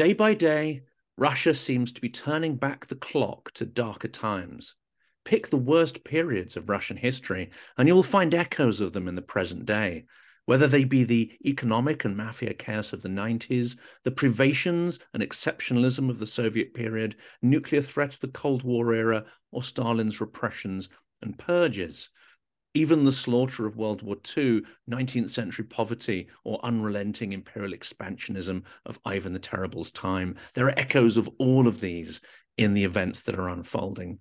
Day by day, Russia seems to be turning back the clock to darker times. Pick the worst periods of Russian history, and you will find echoes of them in the present day, whether they be the economic and mafia chaos of the 90s, the privations and exceptionalism of the Soviet period, nuclear threat of the Cold War era, or Stalin's repressions and purges. Even the slaughter of World War II, 19th century poverty, or unrelenting imperial expansionism of Ivan the Terrible's time. There are echoes of all of these in the events that are unfolding.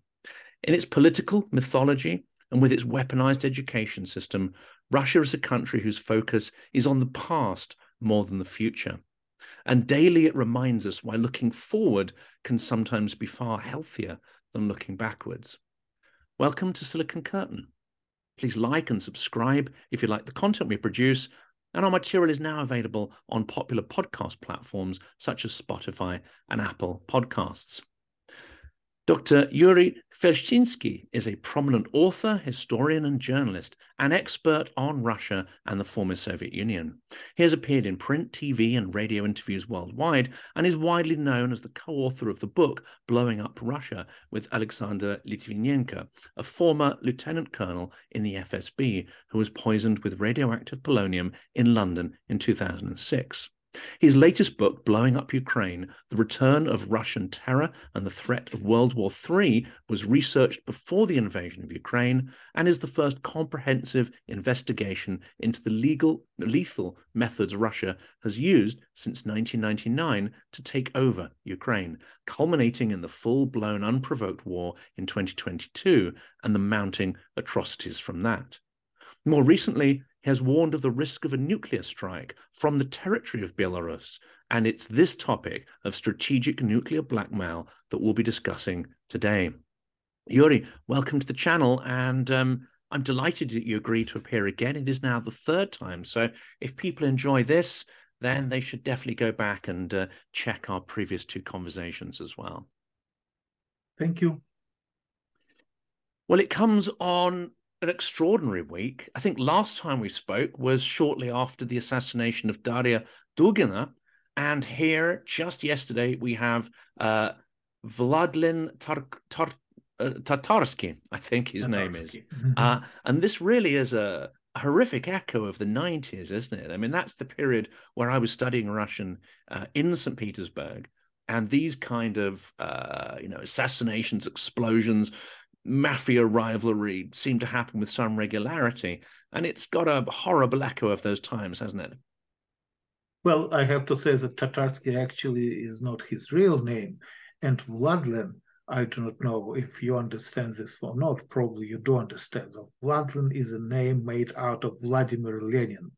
In its political mythology and with its weaponized education system, Russia is a country whose focus is on the past more than the future. And daily it reminds us why looking forward can sometimes be far healthier than looking backwards. Welcome to Silicon Curtain. Please like and subscribe if you like the content we produce. And our material is now available on popular podcast platforms such as Spotify and Apple Podcasts. Dr. Yuri Felshtinsky is a prominent author, historian, and journalist, an expert on Russia and the former Soviet Union. He has appeared in print, TV, and radio interviews worldwide and is widely known as the co author of the book Blowing Up Russia with Alexander Litvinenko, a former lieutenant colonel in the FSB who was poisoned with radioactive polonium in London in 2006. His latest book, Blowing Up Ukraine The Return of Russian Terror and the Threat of World War III, was researched before the invasion of Ukraine and is the first comprehensive investigation into the legal, lethal methods Russia has used since 1999 to take over Ukraine, culminating in the full blown, unprovoked war in 2022 and the mounting atrocities from that. More recently, has warned of the risk of a nuclear strike from the territory of Belarus. And it's this topic of strategic nuclear blackmail that we'll be discussing today. Yuri, welcome to the channel. And um, I'm delighted that you agreed to appear again. It is now the third time. So if people enjoy this, then they should definitely go back and uh, check our previous two conversations as well. Thank you. Well, it comes on an extraordinary week. I think last time we spoke was shortly after the assassination of Daria Dugina. And here, just yesterday, we have uh, Vladlen Tar- Tar- uh, Tatarsky, I think his Tatarsky. name is. Mm-hmm. Uh, and this really is a horrific echo of the 90s, isn't it? I mean, that's the period where I was studying Russian uh, in St. Petersburg. And these kind of, uh, you know, assassinations, explosions, mafia rivalry seem to happen with some regularity. And it's got a horrible echo of those times, hasn't it? Well, I have to say that Tatarsky actually is not his real name. And Vladlen, I do not know if you understand this or not. Probably you do understand. Vladlen is a name made out of Vladimir Lenin.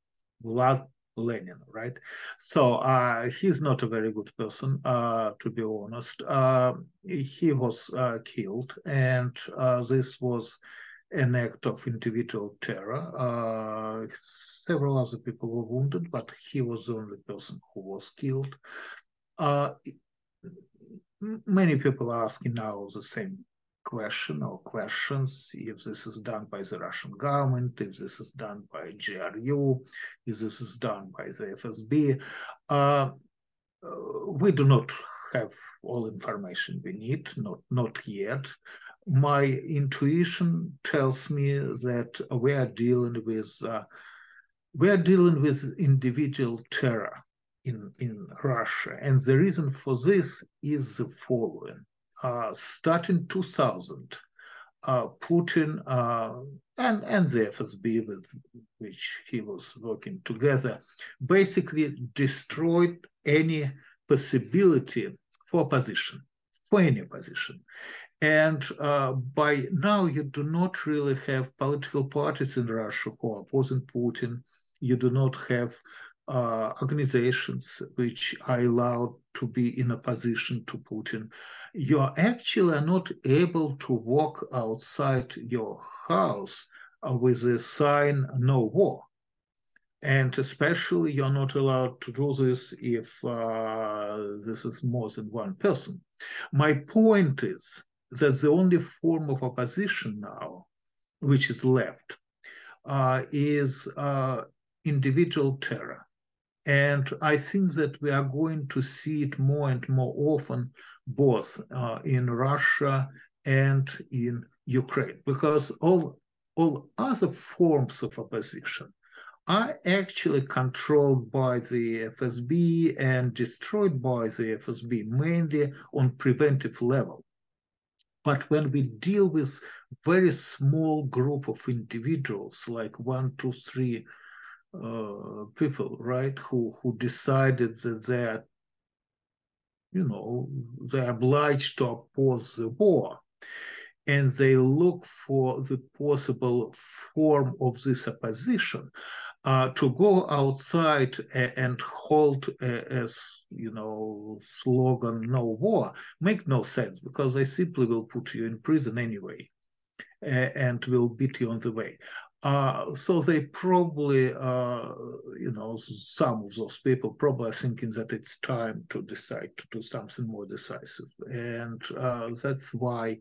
Vlad Lenin, right? So uh, he's not a very good person, uh, to be honest. Uh, he was uh, killed, and uh, this was an act of individual terror. Uh, several other people were wounded, but he was the only person who was killed. many people are asking now the same question or questions if this is done by the Russian government, if this is done by GRU, if this is done by the FSB. Uh, we do not have all information we need, not, not yet. My intuition tells me that we are dealing with uh, we are dealing with individual terror in, in Russia. And the reason for this is the following starting 2000, uh, Putin uh, and, and the FSB with which he was working together basically destroyed any possibility for opposition, for any opposition. And uh, by now, you do not really have political parties in Russia who are opposing Putin. You do not have uh, organizations which are allowed to be in opposition to Putin, you are actually not able to walk outside your house uh, with a sign "No War." And especially, you're not allowed to do this if uh, this is more than one person. My point is that the only form of opposition now, which is left, uh, is uh, individual terror And I think that we are going to see it more and more often, both uh, in Russia and in Ukraine, because all, all other forms of opposition are actually controlled by the FSB and destroyed by the FSB, mainly on preventive level. But when we deal with very small group of individuals, like one, two, three uh, people, right, who who decided that they're, you know, they're obliged to oppose the war, and they look for the possible form of this opposition. Uh, to go outside and hold as you know slogan "No war" make no sense because they simply will put you in prison anyway, and will beat you on the way. Uh, so they probably, uh, you know, some of those people probably are thinking that it's time to decide to do something more decisive, and uh, that's why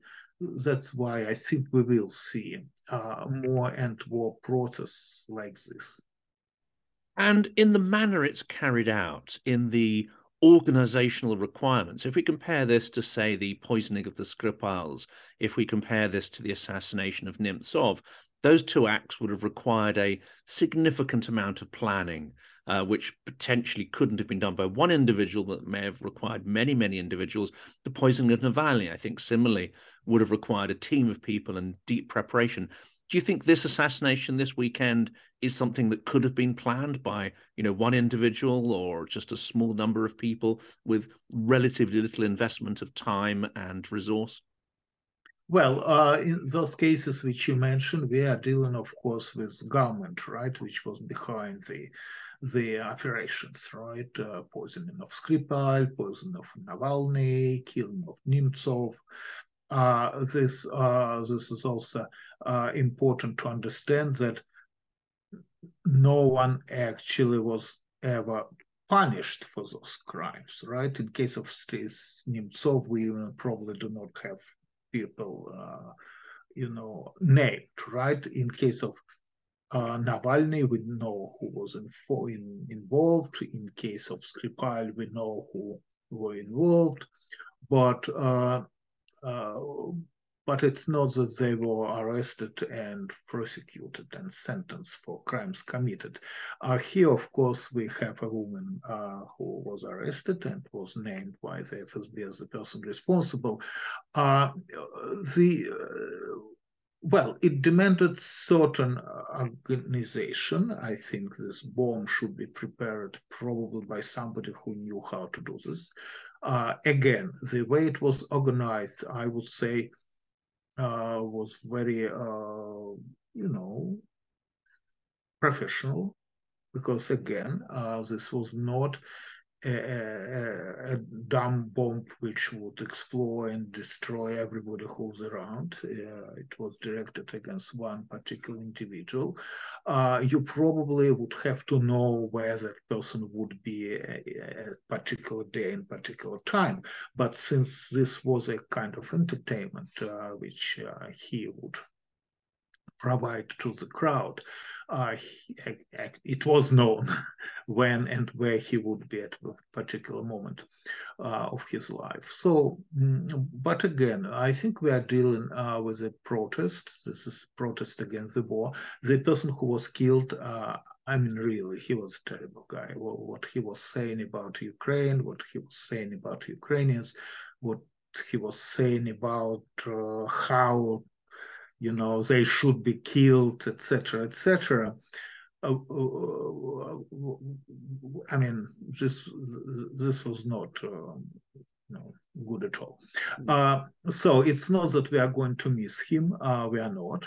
that's why I think we will see uh, more and more protests like this. And in the manner it's carried out, in the organizational requirements. If we compare this to, say, the poisoning of the Skripals, if we compare this to the assassination of Nemtsov, those two acts would have required a significant amount of planning, uh, which potentially couldn't have been done by one individual, but may have required many, many individuals. The poisoning of Navalny, I think, similarly would have required a team of people and deep preparation. Do you think this assassination this weekend is something that could have been planned by, you know, one individual or just a small number of people with relatively little investment of time and resource? Well, uh, in those cases which you mentioned, we are dealing, of course, with government, right, which was behind the the operations, right? Uh, poisoning of Skripal, poisoning of Navalny, killing of Nemtsov. Uh, this uh, this is also uh, important to understand that no one actually was ever punished for those crimes, right? In case of Nemtsov, we probably do not have people, uh, you know, named, right? In case of uh, Navalny, we know who was in, involved. In case of Skripal, we know who were involved. But uh, uh, but it's not that they were arrested and prosecuted and sentenced for crimes committed. Uh, here, of course, we have a woman uh, who was arrested and was named by the FSB as the person responsible. Uh, the uh, well, it demanded certain organization. I think this bomb should be prepared probably by somebody who knew how to do this. Uh, again, the way it was organized, I would say, was very, uh, you know, professional because again, uh, this was not a, a, dumb bomb which would explode and destroy everybody who's around. Uh, it was directed against one particular individual. Uh, you probably would have to know where that person would be a, a particular day and particular time. But since this was a kind of entertainment uh, which uh, he would provide to the crowd. Uh, it was known when and where he would be at a particular moment uh, of his life. So, mm, but again, I think we are dealing uh, with a protest. This is protest against the war. The person who was killed, uh, I mean, really, he was a terrible guy. What he was saying about Ukraine, what he was saying about Ukrainians, what he was saying about uh, how you know, they should be killed, etc., etc. Uh, uh, I mean, this this was not uh, you know, good at all. Mm. Uh, so it's not that we are going to miss him. Uh, we are not.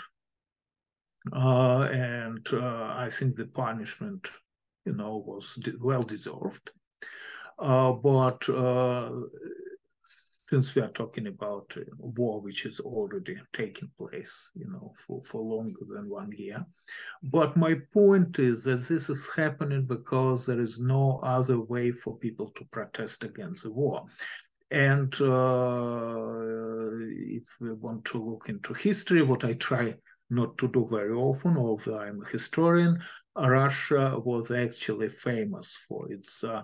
Uh, and I think the punishment, you know, was well deserved. but since we are talking about a war which is already taking place, you know, for, for longer than one year. But my point is that this is happening because there is no other way for people to protest against the war. And uh, if we want to look into history, what I try not to do very often, although I'm a historian, Russia was actually famous for its uh,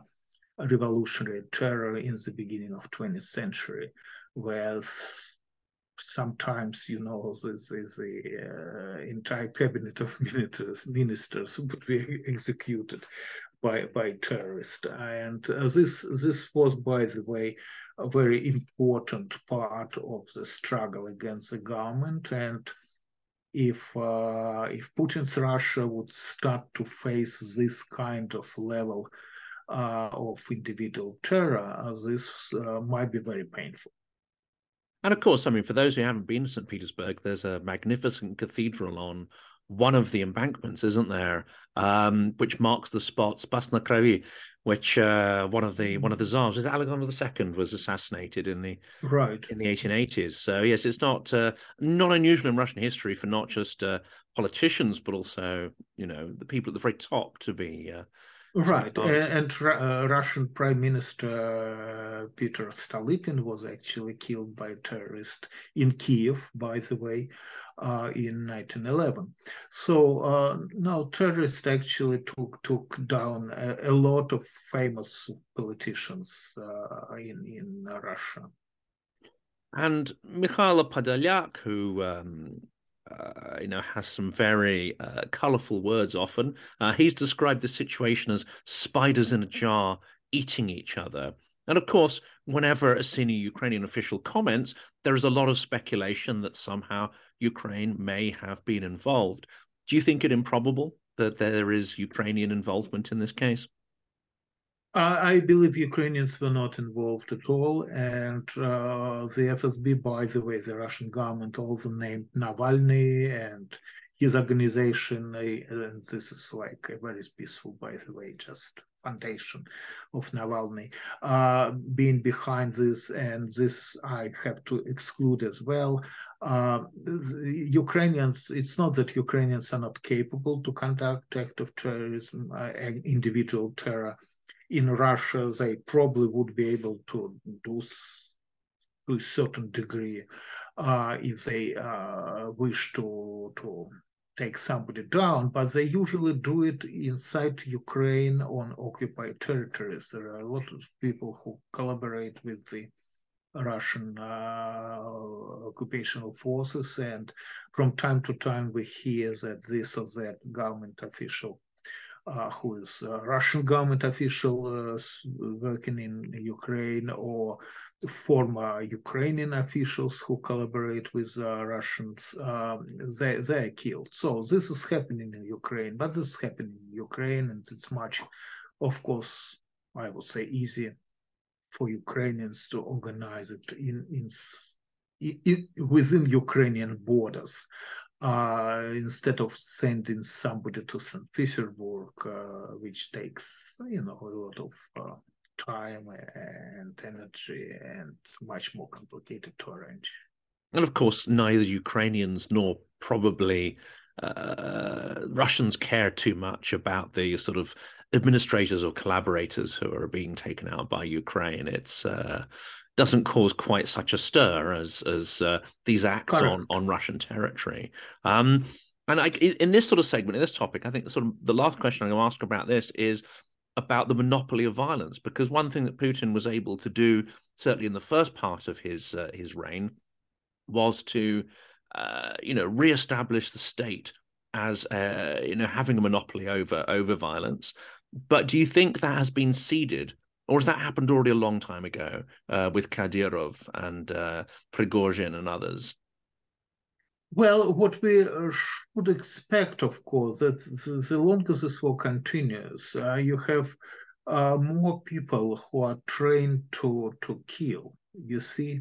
revolutionary terror in the beginning of 20th century, where sometimes, you know, the, the, the uh, entire cabinet of ministers, ministers would be executed by by terrorists. And uh, this this was, by the way, a very important part of the struggle against the government. And if uh, if Putin's Russia would start to face this kind of level of individual terror, uh, this uh, might be very painful. And of course, I mean, for those who haven't been to St. Petersburg, there's a magnificent cathedral on one of the embankments, isn't there? Um, which marks the spot Spas na which uh, one of the one of the czars, Alexander II, was assassinated in the right in the 1880s. So yes, it's not uh, not unusual in Russian history for not just uh, politicians, but also you know the people at the very top to be uh, Right, and uh, Russian Prime Minister uh, Peter Stolypin was actually killed by a terrorist in Kiev, by the way, uh, in 1911. So uh, now terrorists actually took took down a, a lot of famous politicians uh, in in Russia. And Mikhail Podolyak, who um, uh, you know, has some very uh, colorful words often. Uh, he's described the situation as spiders in a jar eating each other. And of course, whenever a senior Ukrainian official comments, there is a lot of speculation that somehow Ukraine may have been involved. Do you think it improbable that there is Ukrainian involvement in this case? I believe Ukrainians were not involved at all, and uh, the FSB, by the way, the Russian government also named Navalny and his organization, and this is like a very peaceful, by the way, just foundation of Navalny, uh, being behind this, and this I have to exclude as well. Uh, Ukrainians, it's not that Ukrainians are not capable to conduct active terrorism, uh, individual terror in Russia, they probably would be able to do to a certain degree uh, if they uh, wish to to take somebody down, but they usually do it inside Ukraine on occupied territories. There are a lot of people who collaborate with the Russian uh, occupational forces, and from time to time we hear that this or that government official who is a Russian government official uh, working in Ukraine or former Ukrainian officials who collaborate with uh, Russians, um, they, they are killed. So this is happening in Ukraine, but this is happening in Ukraine and it's much, of course, I would say easier for Ukrainians to organize it in, in, in within Ukrainian borders uh, instead of sending somebody to St. Petersburg, uh, which takes you know a lot of uh, time and energy and much more complicated to arrange. And of course, neither Ukrainians nor probably uh, Russians care too much about the sort of administrators or collaborators who are being taken out by Ukraine. It's uh, doesn't cause quite such a stir as as uh, these acts on on Russian territory. Um, and I, in this sort of segment, in this topic, I think sort of the last question I'm going to ask about this is about the monopoly of violence, because one thing that Putin was able to do, certainly in the first part of his uh, his reign, was to uh, you know reestablish the state as uh, you know having a monopoly over over violence. But do you think that has been ceded or has that happened already a long time ago uh, with Kadyrov and uh, Prigozhin and others? Well, what we uh, should expect, of course, that the, the longer this war continues, uh, you have uh, more people who are trained to to kill you see.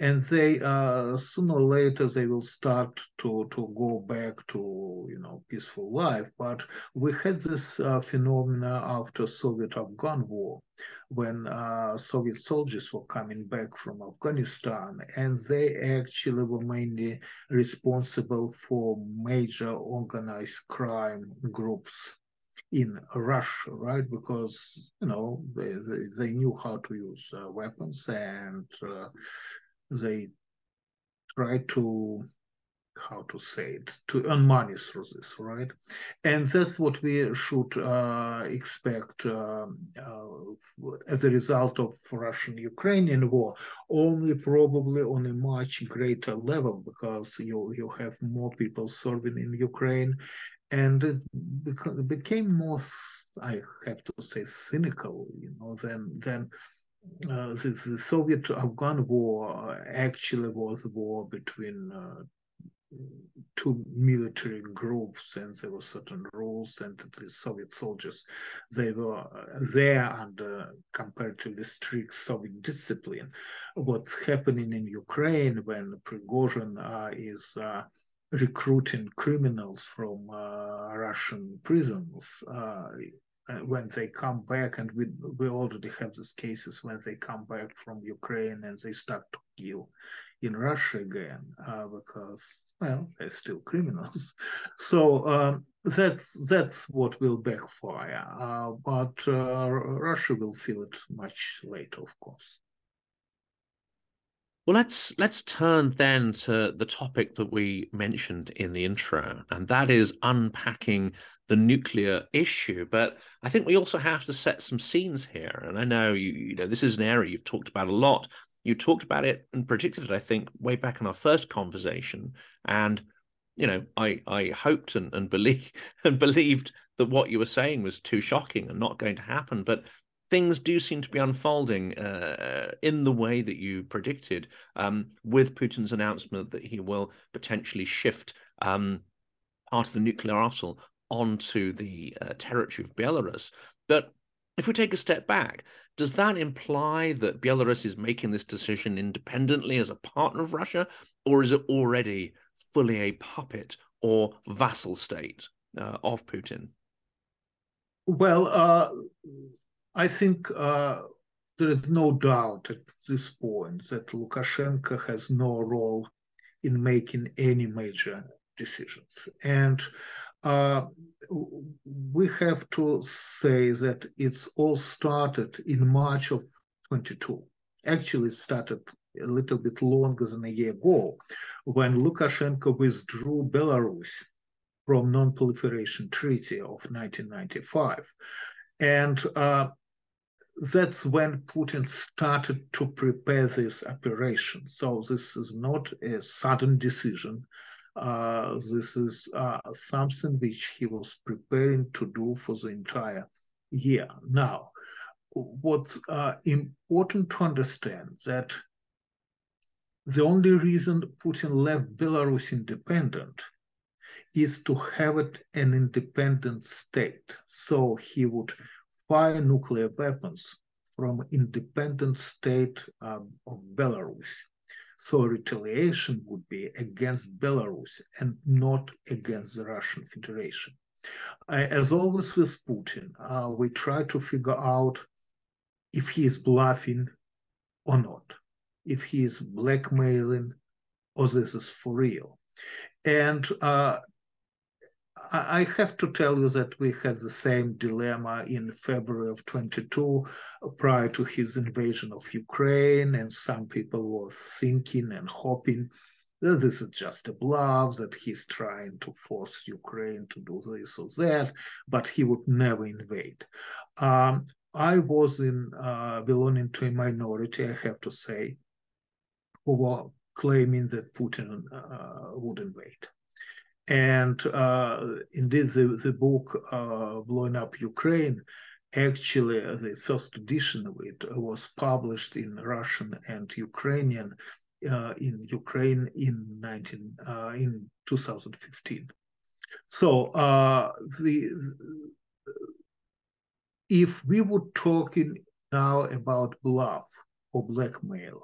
And they uh, sooner or later they will start to to go back to you know peaceful life. But we had this uh, phenomena after soviet afghan war when uh, soviet soldiers were coming back from afghanistan and they actually were mainly responsible for major organized crime groups in Russia, right? Because you know they they, they knew how to use uh, weapons and uh, they tried to how to say it, to earn money through this, right? And that's what we should uh, expect uh, uh, as a result of Russian-Ukrainian war, only probably on a much greater level because you, you have more people serving in Ukraine and it became more, I have to say, cynical, you know, than, than uh, the, the Soviet-Afghan war actually was a war between uh, two military groups and there were certain rules and the Soviet soldiers, they were there under comparatively strict Soviet discipline. What's happening in Ukraine when Prigozhin uh, is uh, recruiting criminals from uh, Russian prisons uh, when they come back, and we we already have these cases when they come back from Ukraine and they start to kill in Russia again uh, because well they're still criminals. So um, that's that's what will backfire. Uh, but uh, Russia will feel it much later, of course. Well, let's let's turn then to the topic that we mentioned in the intro, and that is unpacking the nuclear issue. But I think we also have to set some scenes here. And I know you, you know this is an area you've talked about a lot you talked about it and predicted it, I think, way back in our first conversation. And you know, I I hoped and, and believe and believed that what you were saying was too shocking and not going to happen. But things do seem to be unfolding uh, in the way that you predicted, um, with Putin's announcement that he will potentially shift um, part of the nuclear arsenal onto the uh, territory of Belarus. But if we take a step back, does that imply that Belarus is making this decision independently as a partner of Russia, or is it already fully a puppet or vassal state uh, of Putin? Well, uh, I think uh, there is no doubt at this point that Lukashenko has no role in making any major decisions. And uh, we have to say that it's all started in March of 22. Actually, started a little bit longer than a year ago when Lukashenko withdrew Belarus from non-proliferation treaty of 1995. And uh, that's when Putin started to prepare this operation. So this is not a sudden decision. Uh, this is uh, something which he was preparing to do for the entire year. Now, what's uh, important to understand that the only reason Putin left Belarus independent is to have it an independent state. So he would fire nuclear weapons from independent state um, of Belarus. So retaliation would be against Belarus and not against the Russian Federation. As always with Putin, uh, we try to figure out if he is bluffing or not, if he is blackmailing or this is for real. And uh, I have to tell you that we had the same dilemma in February of 22 prior to his invasion of Ukraine, and some people were thinking and hoping that this is just a bluff, that he's trying to force Ukraine to do this or that, but he would never invade. Um, I was in uh, belonging to a minority, I have to say, who were claiming that Putin uh, would invade. And uh, indeed, the, the book uh, Blowing Up Ukraine, actually, the first edition of it was published in Russian and Ukrainian uh, in Ukraine in 19 uh, in 2015. So uh, the if we were talking now about bluff or blackmail,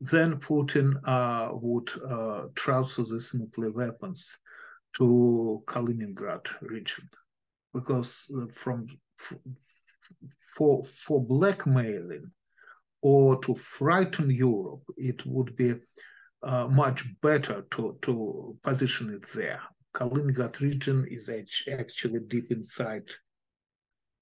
then Putin uh, would uh, transfer these nuclear weapons to Kaliningrad region because uh, from for for blackmailing or to frighten Europe, it would be uh, much better to, to position it there. Kaliningrad region is actually deep inside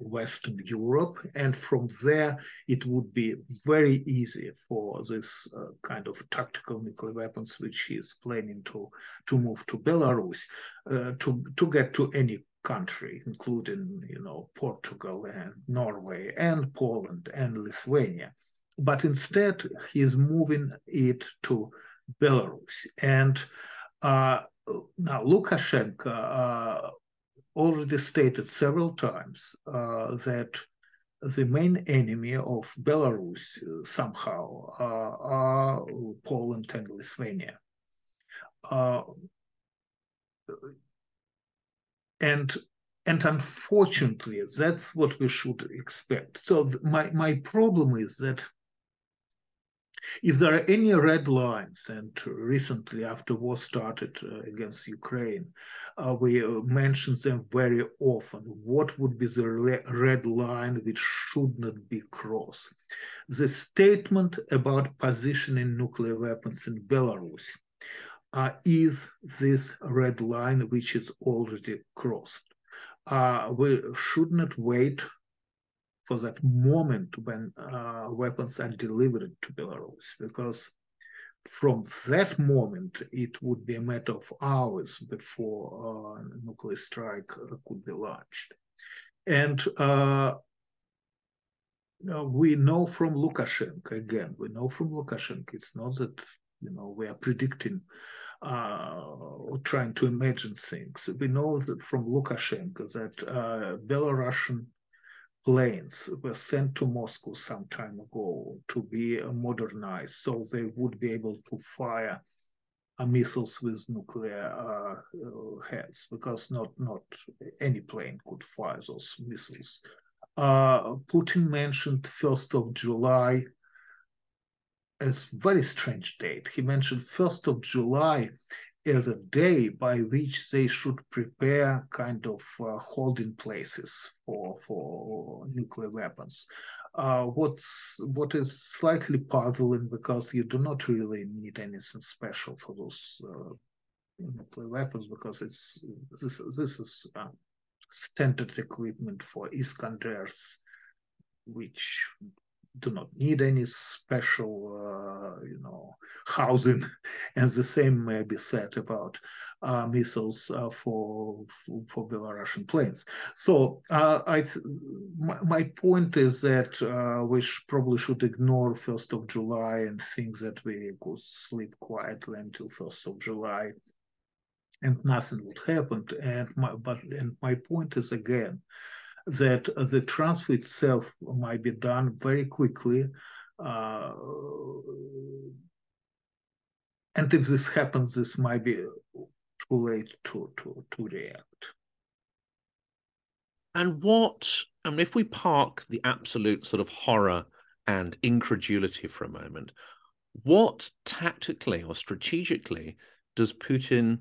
Western Europe, and from there it would be very easy for this uh, kind of tactical nuclear weapons, which he is planning to to move to Belarus, uh, to to get to any country, including you know Portugal and Norway and Poland and Lithuania. But instead, he is moving it to Belarus, and uh, now Lukashenko uh, already stated several times uh, that the main enemy of Belarus uh, somehow uh, are Poland and Lithuania. Uh, and and unfortunately, that's what we should expect. So my, my problem is that if there are any red lines, and recently after war started uh, against Ukraine, uh, we uh, mentioned them very often. What would be the red line which should not be crossed? The statement about positioning nuclear weapons in Belarus uh, is this red line which is already crossed. Uh, we should not wait for that moment when uh, weapons are delivered to Belarus, because from that moment, it would be a matter of hours before uh, nuclear strike could be launched. And uh, we know from Lukashenko, again, we know from Lukashenko, it's not that, you know, we are predicting uh, or trying to imagine things. We know that from Lukashenko that uh, Belarusian planes were sent to Moscow some time ago to be modernized so they would be able to fire uh, missiles with nuclear uh, uh, heads because not not any plane could fire those missiles. Uh, Putin mentioned 1st of July as very strange date. He mentioned 1st of July as a day by which they should prepare kind of uh, holding places for for nuclear weapons. Uh, what's what is slightly puzzling because you do not really need anything special for those uh, nuclear weapons because it's this this is uh, standard equipment for Iskanders, which do not need any special, uh, you know, housing, and the same may be said about uh, missiles uh, for, for Belarusian planes. So uh, I, my, my, point is that uh, we sh probably should ignore first of July and think that we could sleep quietly until first of July, and nothing would happen. And my, but and my point is again that the transfer itself might be done very quickly. Uh, and if this happens, this might be too late to, to, to react. And what, I mean, if we park the absolute sort of horror and incredulity for a moment, what tactically or strategically does Putin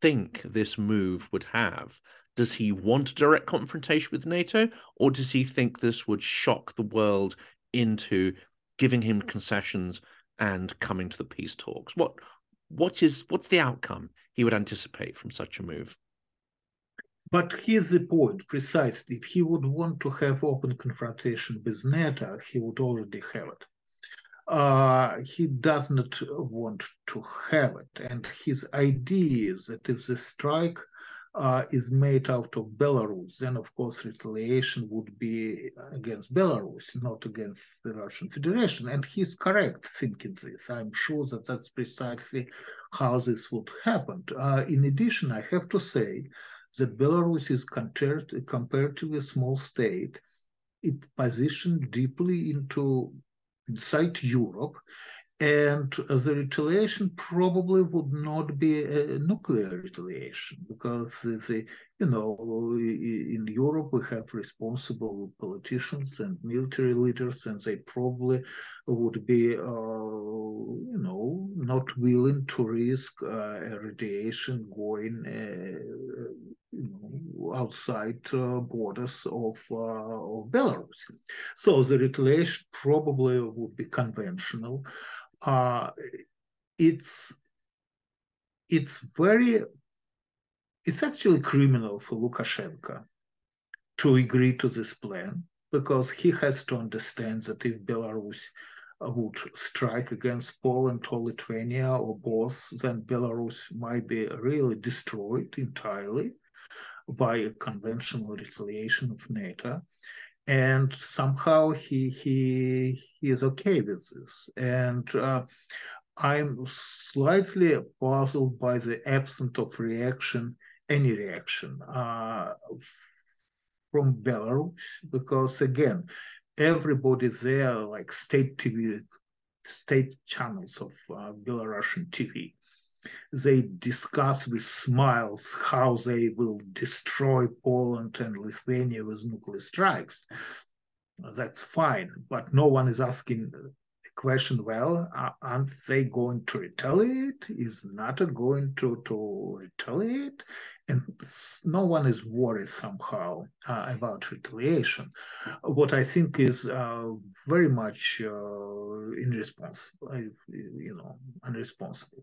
think this move would have does he want direct confrontation with NATO, or does he think this would shock the world into giving him concessions and coming to the peace talks? What what is what's the outcome he would anticipate from such a move? But here's the point precisely. If he would want to have open confrontation with NATO, he would already have it. Uh, he does not want to have it. And his idea is that if the strike uh, is made out of Belarus, then of course retaliation would be against Belarus, not against the Russian Federation. And he's correct thinking this. I'm sure that that's precisely how this would happen. Uh, in addition, I have to say that Belarus is compared, comparatively small state. It positioned deeply into inside Europe and the retaliation probably would not be a nuclear retaliation because the, you know in Europe we have responsible politicians and military leaders and they probably would be uh, you know not willing to risk uh, radiation going uh, you know, outside uh, borders of, uh, of Belarus. So the retaliation probably would be conventional uh, it's it's very it's actually criminal for Lukashenko to agree to this plan because he has to understand that if Belarus would strike against Poland or Lithuania or both, then Belarus might be really destroyed entirely by a conventional retaliation of NATO. And somehow he he he is okay with this. And uh, I'm slightly puzzled by the absence of reaction, any reaction uh, from Belarus, because again, everybody there, like state TV, state channels of uh, Belarusian TV, they discuss with smiles how they will destroy Poland and Lithuania with nuclear strikes. That's fine, but no one is asking question well aren't they going to retaliate? Is nato going to to retaliate? And no one is worried somehow uh, about retaliation. What i think is uh, very much uh, irresponsible you know unresponsible.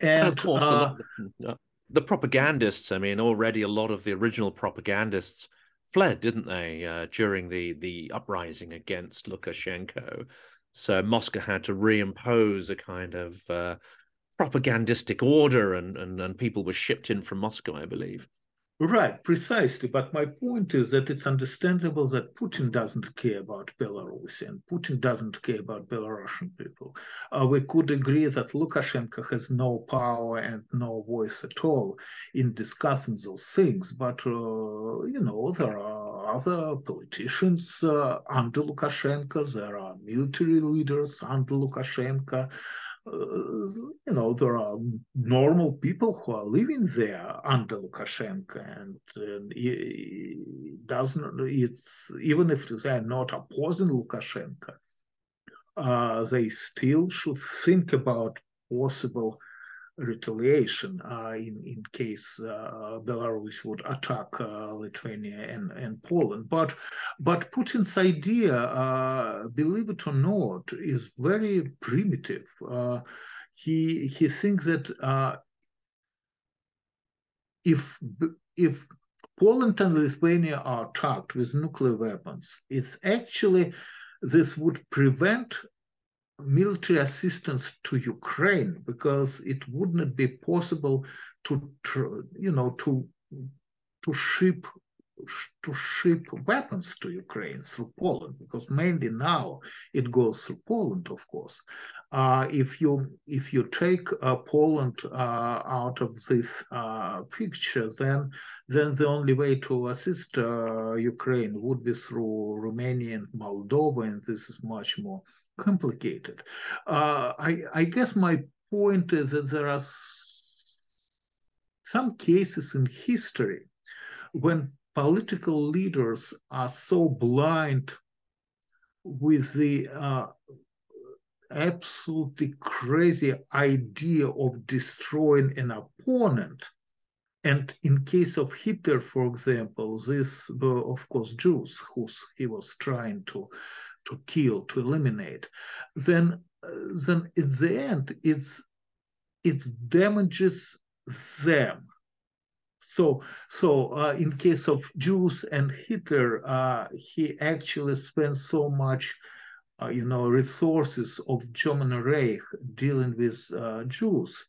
And, and of course uh, the, the propagandists i mean already a lot of the original propagandists fled, didn't they, uh, during the the uprising against Lukashenko? So Moscow had to reimpose a kind of uh, propagandistic order, and, and and people were shipped in from Moscow, I believe. Right, precisely. But my point is that it's understandable that Putin doesn't care about Belarus and Putin doesn't care about Belarusian people. Uh, we could agree that Lukashenko has no power and no voice at all in discussing those things. But, uh, you know, there are other politicians uh, under Lukashenko, there are military leaders under Lukashenko. Uh, you know, there are normal people who are living there under Lukashenko, and, and it doesn't. It's even if they are not opposing Lukashenko, uh, they still should think about possible retaliation uh, in, in case uh, Belarus would attack uh, Lithuania and, and Poland. But, but Putin's idea, believe it or not, is very primitive. He, he thinks that if, if Poland and Lithuania are attacked with nuclear weapons, it's actually this would prevent military assistance to Ukraine because it would not be possible to, you know, to to ship to ship weapons to Ukraine through Poland because mainly now it goes through Poland, of course. Uh, if you if you take uh, Poland uh, out of this uh, picture, then then the only way to assist uh, Ukraine would be through Romania and Moldova, and this is much more complicated. Uh, I, I guess my point is that there are some cases in history when political leaders are so blind with the uh, absolutely crazy idea of destroying an opponent. And in case of Hitler, for example, this were, of course, Jews who he was trying to to kill, to eliminate, then then in the end it's it damages them. So so uh, in case of Jews and Hitler, uh, he actually spent so much. Uh, you know, resources of German Reich dealing with uh, Jews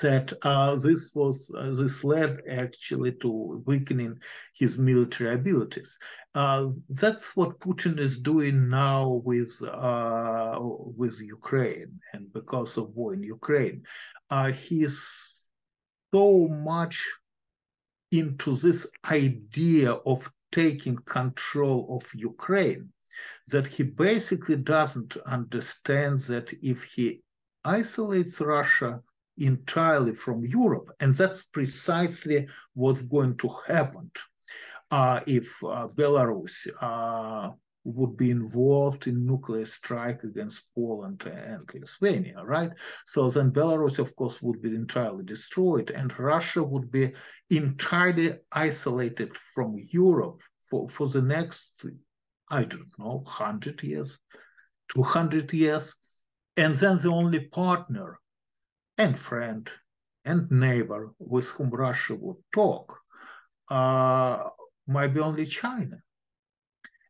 that uh, this was uh, this led actually to weakening his military abilities. Uh, that's what Putin is doing now with uh, with Ukraine, and because of war in Ukraine, uh, he's so much into this idea of taking control of Ukraine that he basically doesn't understand that if he isolates Russia entirely from Europe. And that's precisely what's going to happen uh, if uh, Belarus uh, would be involved in nuclear strike against Poland and Lithuania, right? So then Belarus, of course, would be entirely destroyed, and Russia would be entirely isolated from Europe for, for the next, I don't know, 100 years, 200 years. And then the only partner and friend and neighbor with whom Russia would talk uh, might be only China.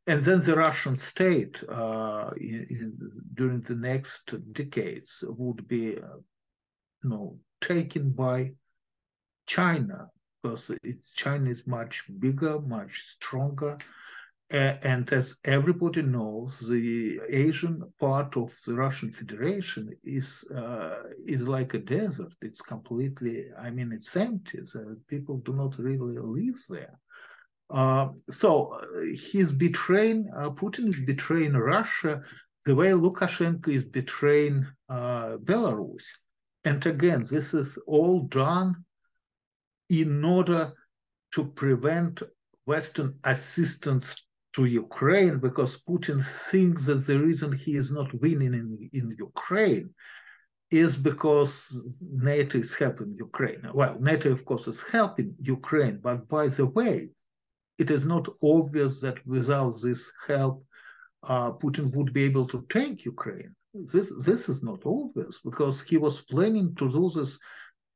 And then the Russian state uh, in, in, during the next decades would be, uh, you know, taken by China because it, China is much bigger, much stronger, and as everybody knows, the Asian part of the Russian Federation is uh, is like a desert. It's completely, I mean, it's empty. So people do not really live there. Uh, so uh, he's betraying, uh, Putin is betraying Russia the way Lukashenko is betraying uh, Belarus. And again, this is all done in order to prevent Western assistance to Ukraine because Putin thinks that the reason he is not winning in, in Ukraine is because NATO is helping Ukraine. Well, NATO, of course, is helping Ukraine, but by the way, it is not obvious that without this help, uh, Putin would be able to take Ukraine. This this is not obvious because he was planning to do this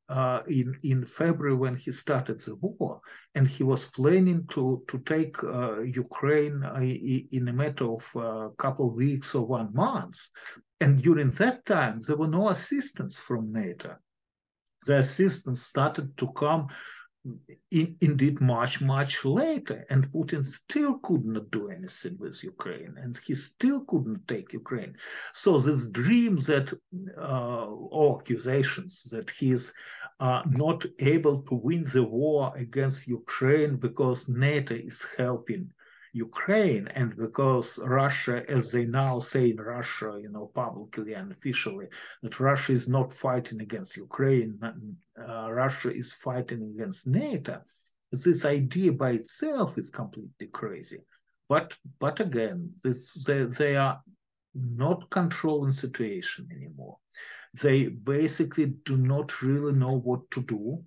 uh, in in February when he started the war, and he was planning to to take uh, Ukraine uh, in a matter of a uh, couple of weeks or one month. And during that time, there were no assistance from NATO. The assistance started to come in, indeed much, much later. And Putin still could not do anything with Ukraine, and he still couldn't take Ukraine. So this dream that, uh, or accusations that he's uh, not able to win the war against Ukraine because NATO is helping Ukraine and because Russia, as they now say in Russia, you know, publicly and officially, that Russia is not fighting against Ukraine, uh, Russia is fighting against NATO. This idea by itself is completely crazy. But but again, this they, they are not controlling situation anymore. They basically do not really know what to do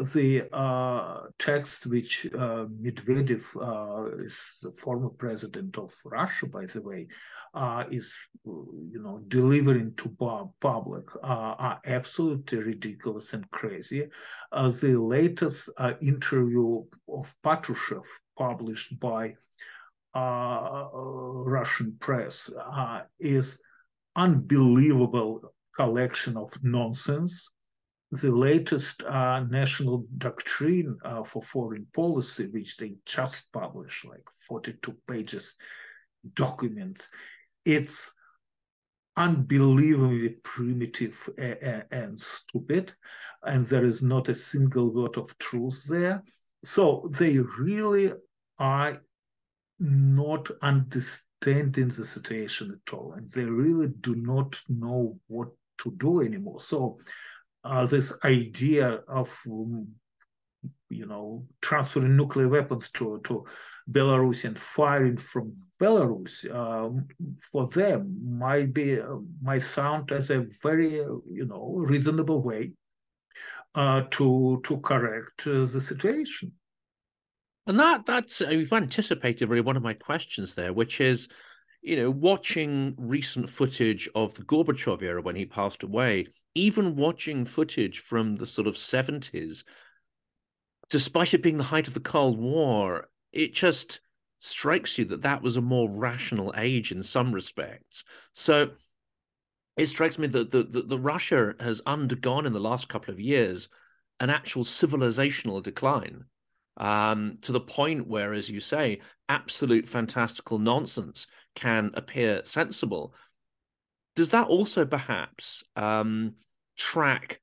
the uh, text which uh, Medvedev, uh, is the former president of Russia, by the way, uh, is you know delivering to public uh, are absolutely ridiculous and crazy. Uh, the latest interview of Patrushev, published by Russian press, is unbelievable collection of nonsense the latest uh, national doctrine uh, for foreign policy, which they just published, like 42 pages document, it's unbelievably primitive and stupid, and there is not a single word of truth there. So they really are not understanding the situation at all, and they really do not know what to do anymore. So uh, this idea of um, you know transferring nuclear weapons to to Belarus and firing from Belarus um, for them might be uh, might sound as a very you know reasonable way uh, to to correct uh, the situation. And that that's uh, you've anticipated really one of my questions there, which is, you know, watching recent footage of the Gorbachev era when he passed away even watching footage from the sort of 70s, despite it being the height of the Cold War, it just strikes you that that was a more rational age in some respects. So it strikes me that the, the, the Russia has undergone in the last couple of years an actual civilizational decline um, to the point where, as you say, absolute fantastical nonsense can appear sensible does that also perhaps um, track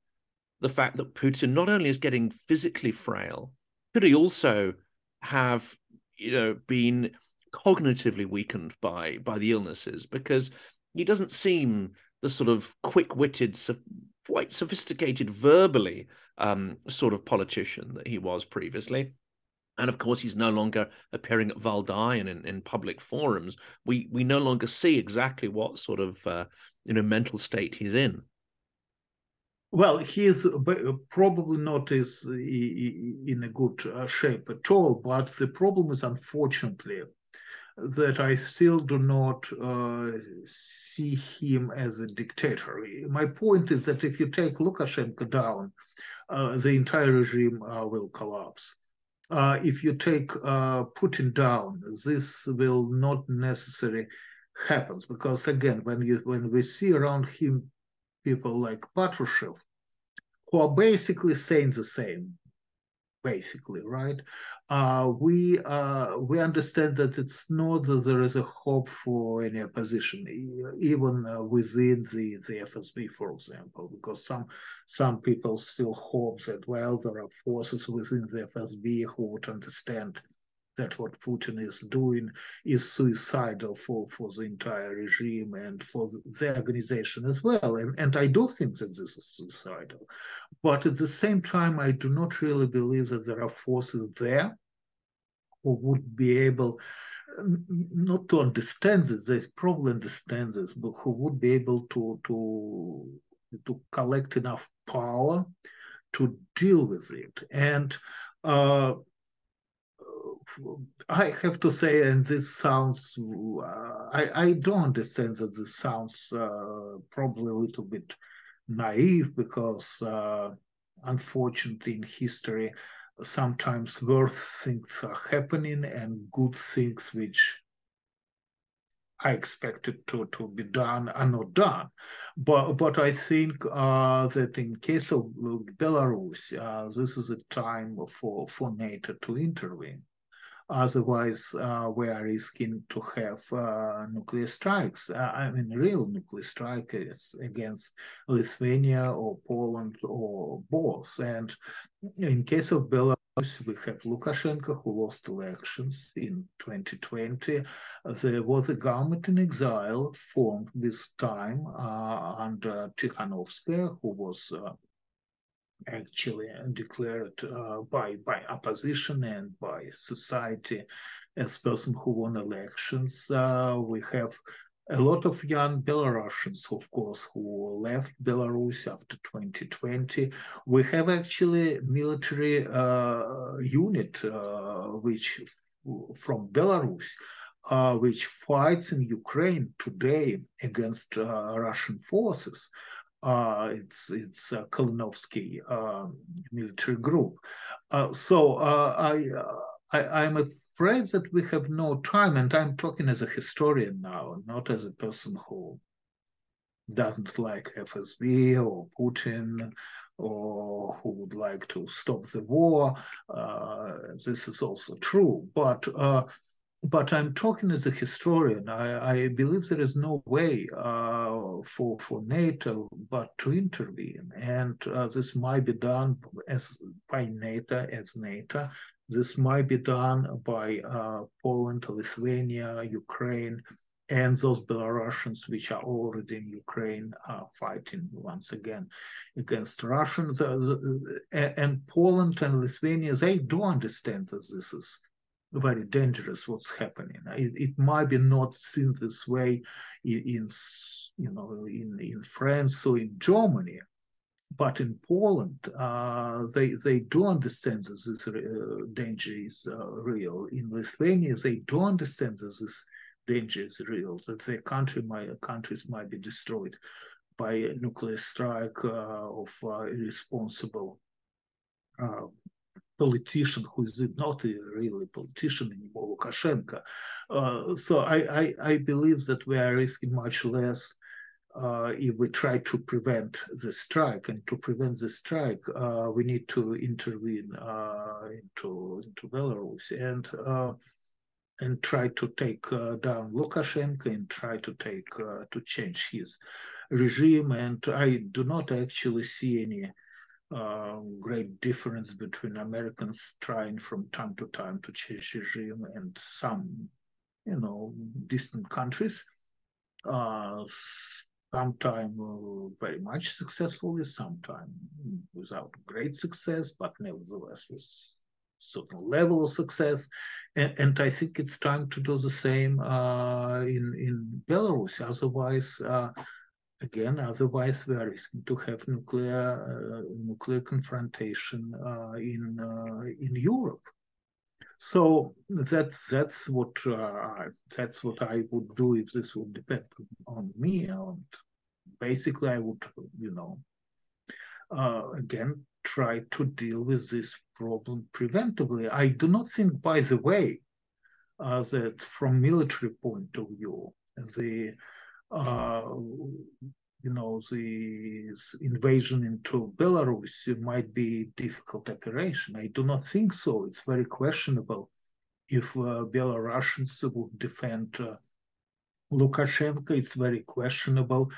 the fact that Putin not only is getting physically frail, could he also have, you know, been cognitively weakened by by the illnesses? Because he doesn't seem the sort of quick-witted, quite sophisticated verbally um, sort of politician that he was previously. And of course, he's no longer appearing at Valdai and in, in public forums. We we no longer see exactly what sort of uh, you know mental state he's in. Well, he is probably not is in a good uh, shape at all. But the problem is, unfortunately, that I still do not uh, see him as a dictator. My point is that if you take Lukashenko down, uh, the entire regime uh, will collapse uh, if you take uh, Putin down, this will not necessarily happen because again, when you when we see around him people like Patrushev, who are basically saying the same, basically, right? Uh, we uh, we understand that it's not that there is a hope for any opposition, even uh, within the, the FSB, for example, because some some people still hope that well there are forces within the FSB who would understand that what Putin is doing is suicidal for, for the entire regime and for the organization as well. And, and I do think that this is suicidal. But at the same time, I do not really believe that there are forces there who would be able not to understand this, they probably understand this, but who would be able to to to collect enough power to deal with it. And uh, I have to say, and this sounds, uh, I, I don't understand that this sounds uh, probably a little bit naive because uh, unfortunately in history, sometimes worse things are happening and good things which I expected to, to be done are not done. But but I think uh, that in case of Belarus, uh, this is a time for, for NATO to intervene. Otherwise, uh, we are risking to have uh, nuclear strikes. Uh, I mean, real nuclear strikes against Lithuania or Poland or both. And in case of Belarus, we have Lukashenko who lost elections in 2020. There was a government in exile formed this time uh, under Tikhanovskaya, who was uh, actually declared uh, by by opposition and by society as person who won elections. Uh, we have a lot of young Belarusians, of course, who left Belarus after 2020. We have actually military uh, unit uh, which from Belarus. Uh, which fights in Ukraine today against uh, Russian forces uh, it's it's a Kalinovsky uh, military group. Uh, so uh, I, uh, I I'm afraid that we have no time, and I'm talking as a historian now, not as a person who doesn't like FSB or Putin or who would like to stop the war. Uh, this is also true, but but I'm talking as a historian. I, I believe there is no way uh, for for NATO but to intervene, and uh, this might be done as by NATO as NATO. This might be done by uh, Poland, Lithuania, Ukraine, and those Belarusians which are already in Ukraine are fighting once again against Russians. and Poland and Lithuania, they do understand that this is very dangerous what's happening. It, it might be not seen this way in, in, you know in, in France or in Germany, but in Poland uh, they they do understand that this uh, danger is uh, real. In Lithuania they do understand that this danger is real. That their country might countries might be destroyed by a nuclear strike uh, of uh, irresponsible uh, politician who is not a really politician anymore, Lukashenko. Uh, so I, I, I, believe that we are risking much less uh, if we try to prevent the strike. And to prevent the strike, uh, we need to intervene uh, into, into Belarus and uh, and try to take uh, down Lukashenko and try to take to change his regime. And I do not actually see any uh, great difference between Americans trying from time to time to change regime and some, you know, distant countries. Uh, sometime uh, very much successfully, sometime without great success, but nevertheless with certain level of success. And, and I think it's time to do the same uh, in in Belarus. Otherwise, uh, again, otherwise we are risking to have nuclear uh, nuclear confrontation uh, in uh, in Europe. So that's that's what that's what I would do if this would depend on me. And basically, I would, you know, again try to deal with this problem preventively. I do not think, by the way, uh, that from military point of view, the uh, you know the invasion into Belarus might be difficult operation. I do not think so. It's very questionable if uh, Belarusians would defend uh, Lukashenko. It's very questionable.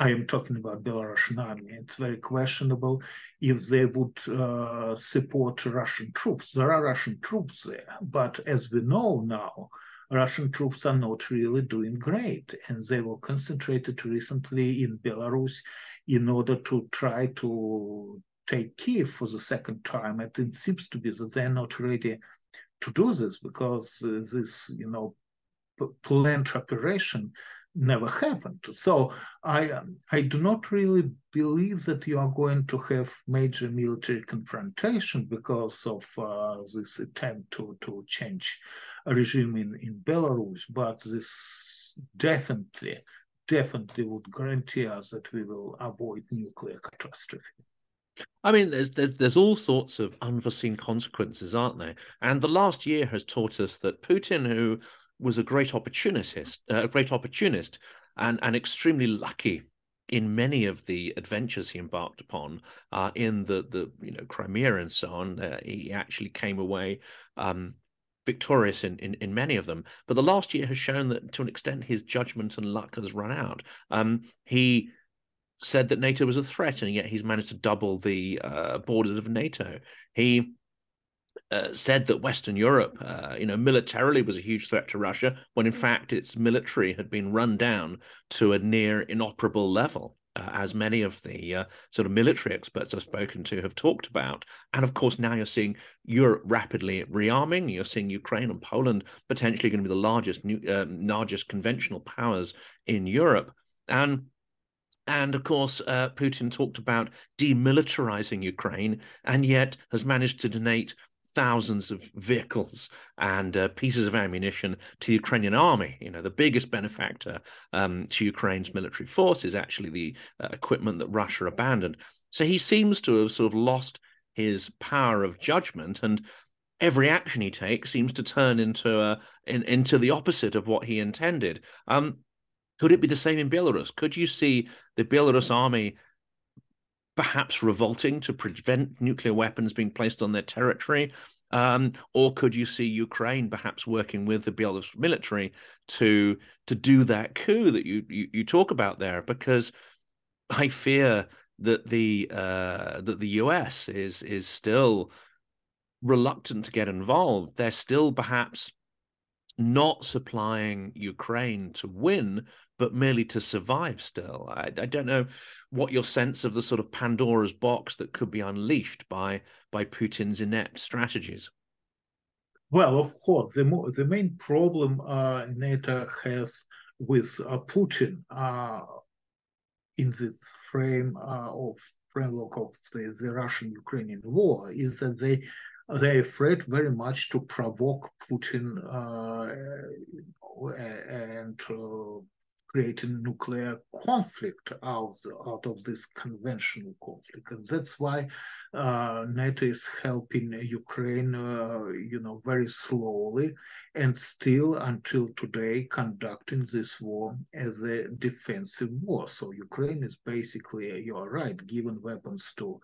I am talking about Belarusian army. It's very questionable if they would uh, support Russian troops. There are Russian troops there, but as we know now, Russian troops are not really doing great, and they were concentrated recently in Belarus in order to try to take Kiev for the second time. And it seems to be that they're not ready to do this because uh, this, you know, planned operation never happened. So I um, I do not really believe that you are going to have major military confrontation because of uh, this attempt to to change a regime in in Belarus. But this definitely definitely would guarantee us that we will avoid nuclear catastrophe. I mean, there's there's there's all sorts of unforeseen consequences, aren't there? And the last year has taught us that Putin, who was a great opportunist, uh, a great opportunist, and and extremely lucky in many of the adventures he embarked upon uh, in the the you know Crimea and so on. Uh, he actually came away um, victorious in, in in many of them. But the last year has shown that to an extent his judgment and luck has run out. Um, he said that NATO was a threat, and yet he's managed to double the uh, borders of NATO. He uh, said that Western Europe, uh, you know, militarily was a huge threat to Russia, when in fact its military had been run down to a near inoperable level. Uh, as many of the uh, sort of military experts I've spoken to have talked about. And of course, now you're seeing Europe rapidly rearming. You're seeing Ukraine and Poland potentially going to be the largest, new, um, largest conventional powers in Europe. And and of course, uh, Putin talked about demilitarizing Ukraine, and yet has managed to donate thousands of vehicles and uh, pieces of ammunition to the Ukrainian army. You know, the biggest benefactor um, to Ukraine's military force is actually the uh, equipment that Russia abandoned. So he seems to have sort of lost his power of judgment, and every action he takes seems to turn into a, in, into the opposite of what he intended. Um, could it be the same in Belarus? Could you see the Belarus army perhaps revolting to prevent nuclear weapons being placed on their territory? Um, or could you see Ukraine perhaps working with the Belarus military to to do that coup that you you, you talk about there? Because I fear that the uh, that the US is is still reluctant to get involved. They're still perhaps not supplying Ukraine to win, but merely to survive still. I, I, don't know what your sense of the sort of Pandora's box that could be unleashed by by Putin's inept strategies. Well, of course, the mo- the main problem uh, NATO has with uh, Putin uh, in this frame uh, of framework of the, the Russian-Ukrainian war is that they they're afraid very much to provoke Putin uh, and a nuclear conflict out, out of this conventional conflict. And that's why uh, NATO is helping Ukraine, uh, you know, very slowly and still until today conducting this war as a defensive war. So Ukraine is basically, you're right, given weapons to,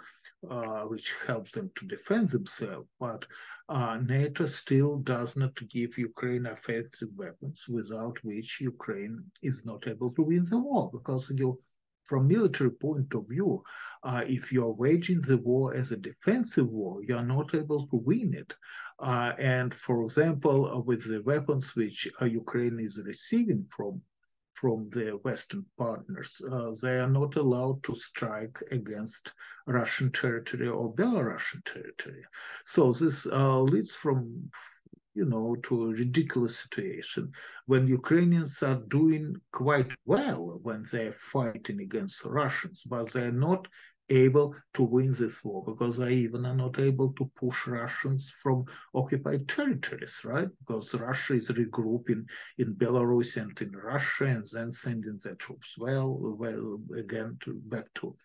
uh, which helps them to defend themselves, but uh, NATO still does not give Ukraine offensive weapons, without which Ukraine is not able to win the war. Because you, from military point of view, uh, if you are waging the war as a defensive war, you are not able to win it. Uh, and for example, uh, with the weapons which uh, Ukraine is receiving from from their Western partners. Uh, they are not allowed to strike against Russian territory or Belarusian territory. So this uh, leads from you know, to a ridiculous situation when Ukrainians are doing quite well when they're fighting against Russians, but they're not able to win this war because they even are not able to push Russians from occupied territories, right? Because Russia is regrouping in Belarus and in Russia and then sending their troops well, well again to, back to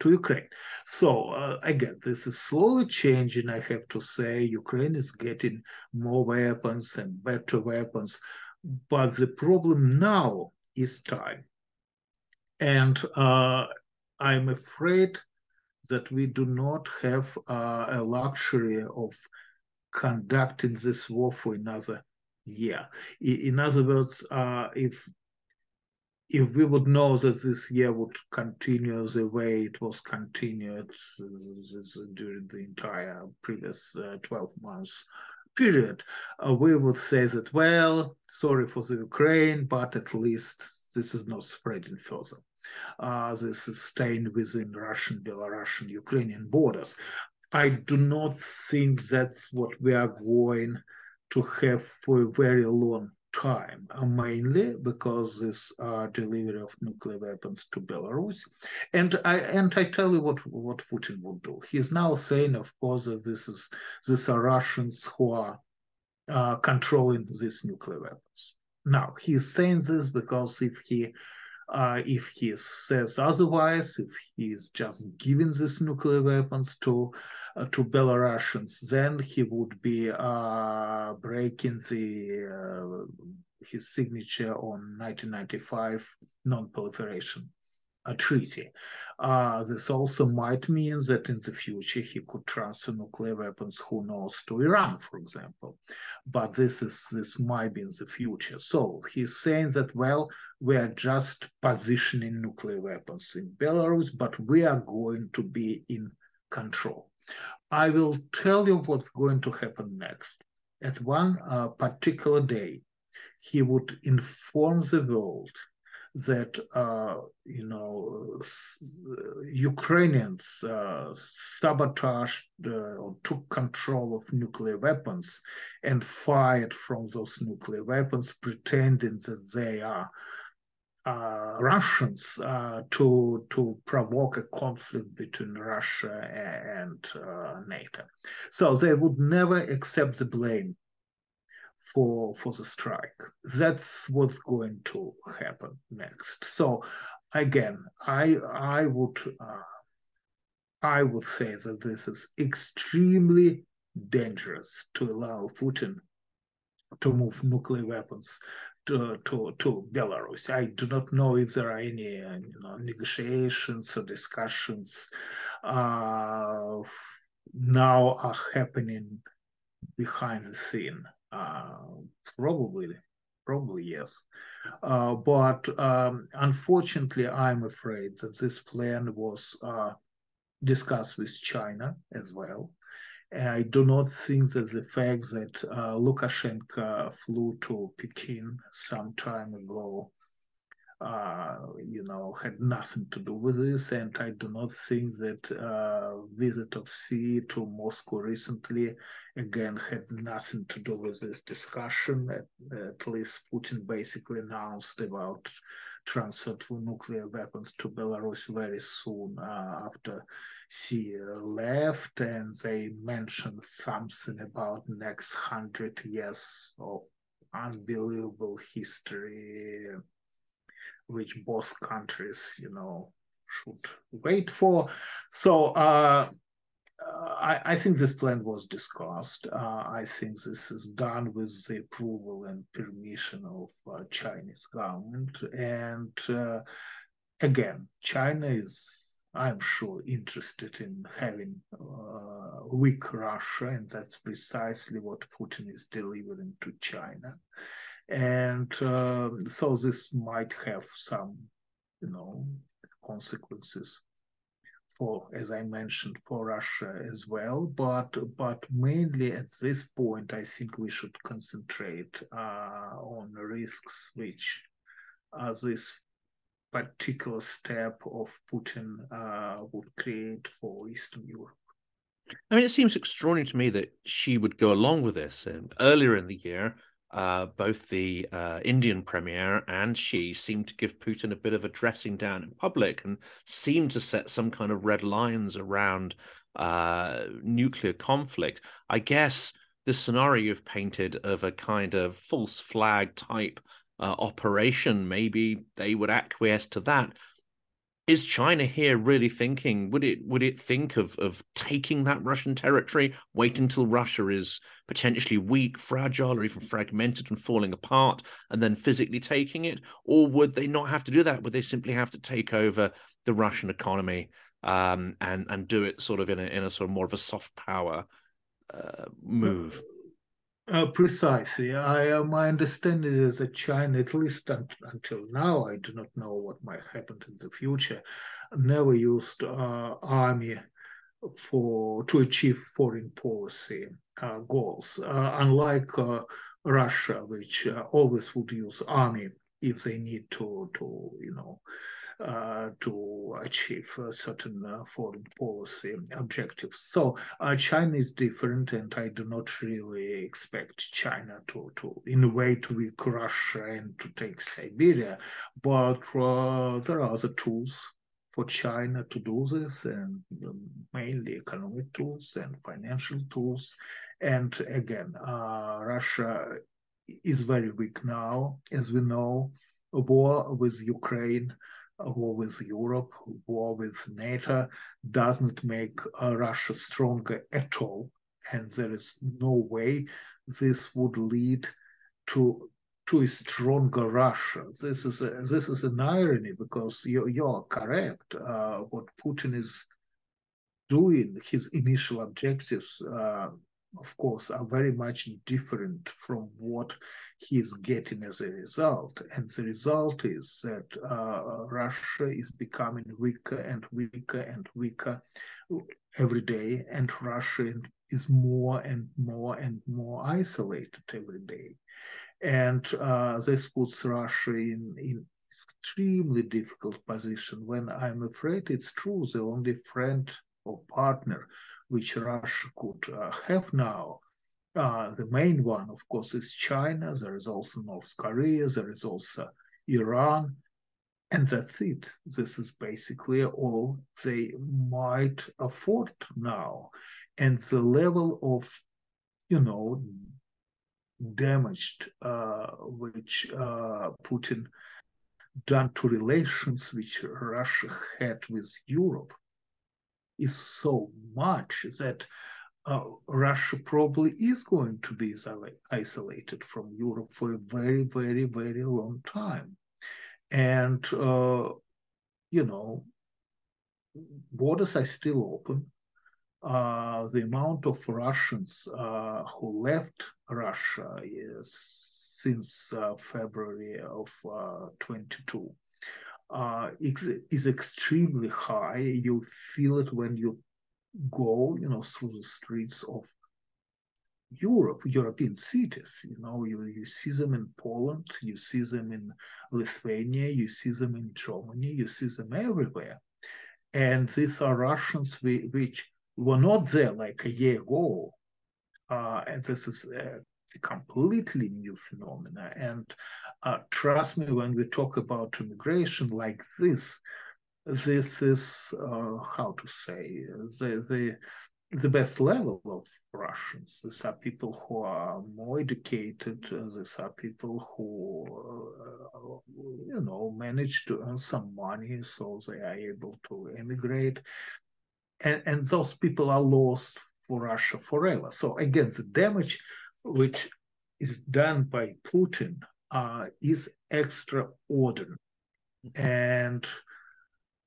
to Ukraine. So uh, again, this is slowly changing. I have to say, Ukraine is getting more weapons and better weapons, but the problem now is time, and uh, I'm afraid that we do not have uh, a luxury of conducting this war for another year. In other words, uh, if if we would know that this year would continue the way it was continued during the entire previous uh, 12 months period, uh, we would say that, well, sorry for the Ukraine, but at least this is not spreading further. Uh, this is staying within Russian, Belarusian, Ukrainian borders. I do not think that's what we are going to have for a very long time, uh, mainly because this uh, delivery of nuclear weapons to Belarus. And I and I tell you what what Putin would do. He's now saying, of course, that this is these are Russians who are uh, controlling these nuclear weapons. Now he's saying this because if he uh, if he says otherwise, if he is just giving these nuclear weapons to uh, to Belarusians, then he would be uh, breaking the uh, his signature on 1995 non-proliferation a treaty. Uh, this also might mean that in the future he could transfer nuclear weapons, who knows, to Iran, for example. But this is this might be in the future. So he's saying that well, we are just positioning nuclear weapons in Belarus, but we are going to be in control. I will tell you what's going to happen next. At one uh, particular day, he would inform the world that uh, you know Ukrainians uh, sabotaged uh, or took control of nuclear weapons and fired from those nuclear weapons, pretending that they are uh, Russians uh, to to provoke a conflict between Russia and uh, NATO. So they would never accept the blame for for the strike. That's what's going to happen next. So again, I I would uh, I would say that this is extremely dangerous to allow Putin to move nuclear weapons to, to, to Belarus. I do not know if there are any uh, you know, negotiations or discussions uh, now are happening behind the scene. Uh, probably, probably yes. Uh, but um, unfortunately, I'm afraid that this plan was uh, discussed with China as well. I do not think that the fact that uh, Lukashenko flew to Peking some time ago uh, you know, had nothing to do with this. And I do not think that uh, visit of Xi to Moscow recently, again, had nothing to do with this discussion. At, at least Putin basically announced about transfer to nuclear weapons to Belarus very soon uh, after Xi left, and they mentioned something about next hundred years of unbelievable history which both countries, you know, should wait for. So uh, I, I, think this plan was discussed. Uh, I think this is done with the approval and permission of uh, Chinese government. And uh, again, China is, I'm sure, interested in having uh, weak Russia, and that's precisely what Putin is delivering to China and um, so this might have some, you know, consequences for, as I mentioned, for Russia as well. But but mainly at this point, I think we should concentrate uh, on risks which uh, this particular step of Putin uh, would create for Eastern Europe. I mean, it seems extraordinary to me that Xi would go along with this. And earlier in the year, uh, both the uh, Indian premier and Xi seemed to give Putin a bit of a dressing down in public and seemed to set some kind of red lines around uh, nuclear conflict. I guess the scenario you've painted of a kind of false flag type uh, operation, maybe they would acquiesce to that. Is China here really thinking? Would it would it think of of taking that Russian territory, wait until Russia is potentially weak, fragile, or even fragmented and falling apart, and then physically taking it? Or would they not have to do that? Would they simply have to take over the Russian economy um, and and do it sort of in a in a sort of more of a soft power uh, move? Uh, precisely. I, uh, my understanding is that China, at least un- until now, I do not know what might happen in the future, never used uh, army for to achieve foreign policy uh, goals. Uh, unlike uh, Russia, which always would use army if they need to, to you know, to achieve certain uh, foreign policy objectives. So uh, China is different, and I do not really expect China to, to in a way, to weak Russia and to take Siberia. But there are other tools for China to do this, and mainly economic tools and financial tools. And again, uh, Russia is very weak now, as we know. A war with Ukraine war with Europe, war with NATO, does not make uh, Russia stronger at all. And there is no way this would lead to to a stronger Russia. This is a, this is an irony because you, you're correct. Uh, what Putin is doing, his initial objectives, uh, of course, are very much different from what he's getting as a result. And the result is that uh, Russia is becoming weaker and weaker and weaker every day, and Russia is more and more and more isolated every day. And uh, this puts Russia in, in extremely difficult position when I'm afraid it's true the only friend or partner which Russia could uh, have now uh, the main one, of course, is China. There is also North Korea. There is also Iran. And that's it. This is basically all they might afford now. And the level of, you know, damaged uh, which uh, Putin done to relations which Russia had with Europe is so much that uh, Russia probably is going to be isolated from Europe for a very, very, very long time. And, uh, you know, borders are still open. Uh, the amount of Russians uh, who left Russia is, since uh, February of uh, 22 is extremely high. You feel it when you go, you know, through the streets of Europe, European cities. You know, you, you see them in Poland, you see them in Lithuania, you see them in Germany, you see them everywhere. And these are Russians which were not there like a year ago. Uh, and this is a completely new phenomena. And uh, trust me, when we talk about immigration like this, this is uh, how to say the the the best level of Russians. These are people who are more educated. These are people who, uh, you know, manage to earn some money, so they are able to emigrate. And, and those people are lost for Russia forever. So again, the damage which is done by Putin uh, is extraordinary. And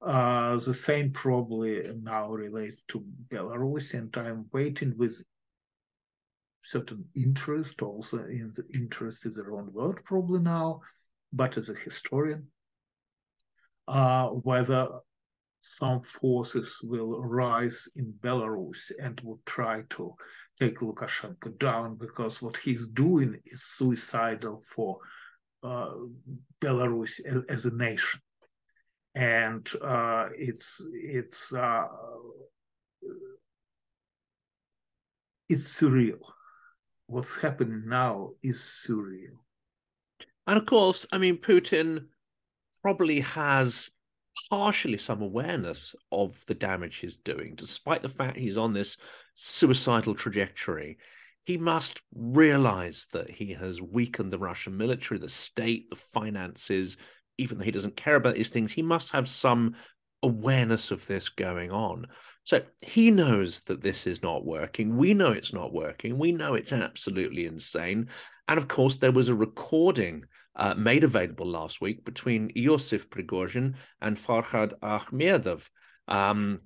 uh, the same probably now relates to Belarus, and I'm waiting with certain interest, also in the interest is the wrong word probably now, but as a historian, uh, whether some forces will rise in Belarus and will try to take Lukashenko down because what he's doing is suicidal for uh, Belarus as, a nation and uh, it's it's uh, it's surreal. What's happening now is surreal. And of course, I mean, Putin probably has partially some awareness of the damage he's doing, despite the fact he's on this suicidal trajectory. He must realize that he has weakened the Russian military, the state, the finances, even though he doesn't care about these things, he must have some awareness of this going on. So he knows that this is not working. We know it's not working. We know it's absolutely insane. And of course, there was a recording uh, made available last week between Yosif Prigozhin and Farhad Ahmedov. Um,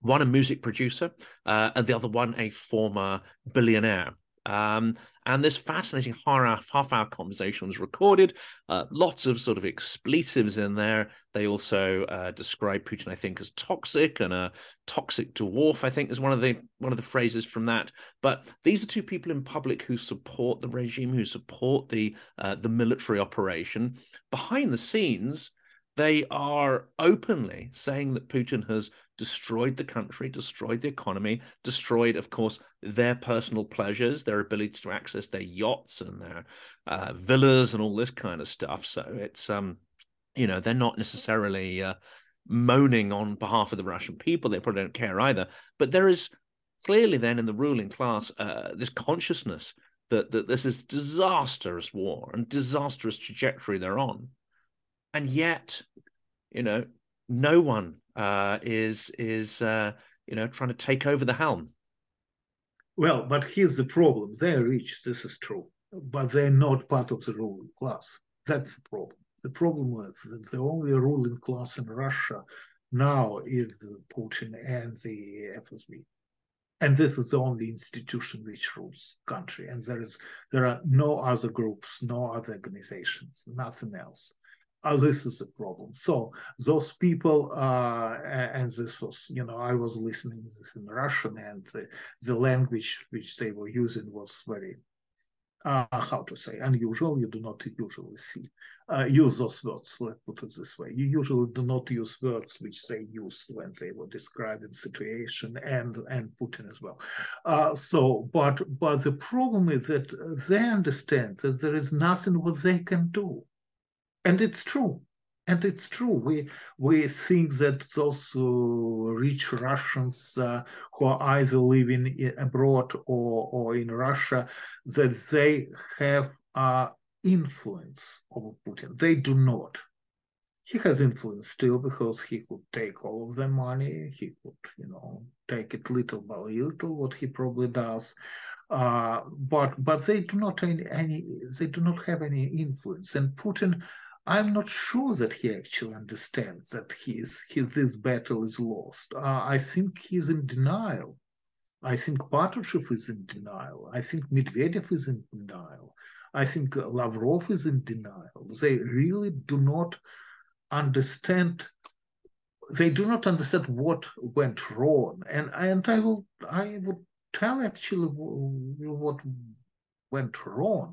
one a music producer, uh, and the other one a former billionaire. Um, and this fascinating half hour conversation was recorded. Uh, lots of sort of expletives in there. They also uh, describe Putin, I think, as toxic and a toxic dwarf. I think is one of the one of the phrases from that. But these are two people in public who support the regime, who support the uh, the military operation. Behind the scenes, they are openly saying that Putin has destroyed the country, destroyed the economy, destroyed, of course, their personal pleasures, their ability to access their yachts and their uh, villas and all this kind of stuff. So it's, um, you know, they're not necessarily uh, moaning on behalf of the Russian people. They probably don't care either. But there is clearly then in the ruling class uh, this consciousness that that this is disastrous war and disastrous trajectory they're on and yet, you know, no one uh, is is uh, you know trying to take over the helm. Well, but here's the problem: they're rich. This is true, but they're not part of the ruling class. That's the problem. The problem is that the only ruling class in Russia now is Putin and the FSB. And this is the only institution which rules country. And there is there are no other groups, no other organizations, nothing else. Oh, this is a problem. So those people, uh, and this was, you know, I was listening this in Russian, and the, the language which they were using was very, uh, how to say, unusual. You do not usually see uh, use those words. Let's put it this way: you usually do not use words which they used when they were describing situation and and Putin as well. Uh, so, but but the problem is that they understand that there is nothing what they can do and it's true and it's true. We we think that those uh, rich Russians uh, who are either living abroad or or in Russia that they have uh, influence over Putin. They do not. He has influence still because he could take all of their money. He could, you know, take it little by little, what he probably does. Uh, but but they do not any, any they do not have any influence. And Putin I'm not sure that he actually understands that his, his this battle is lost. Uh, I think he's in denial. I think Patrushev is in denial. I think Medvedev is in denial. I think Lavrov is in denial. They really do not understand. They do not understand what went wrong, and and I will I would tell actually what went wrong.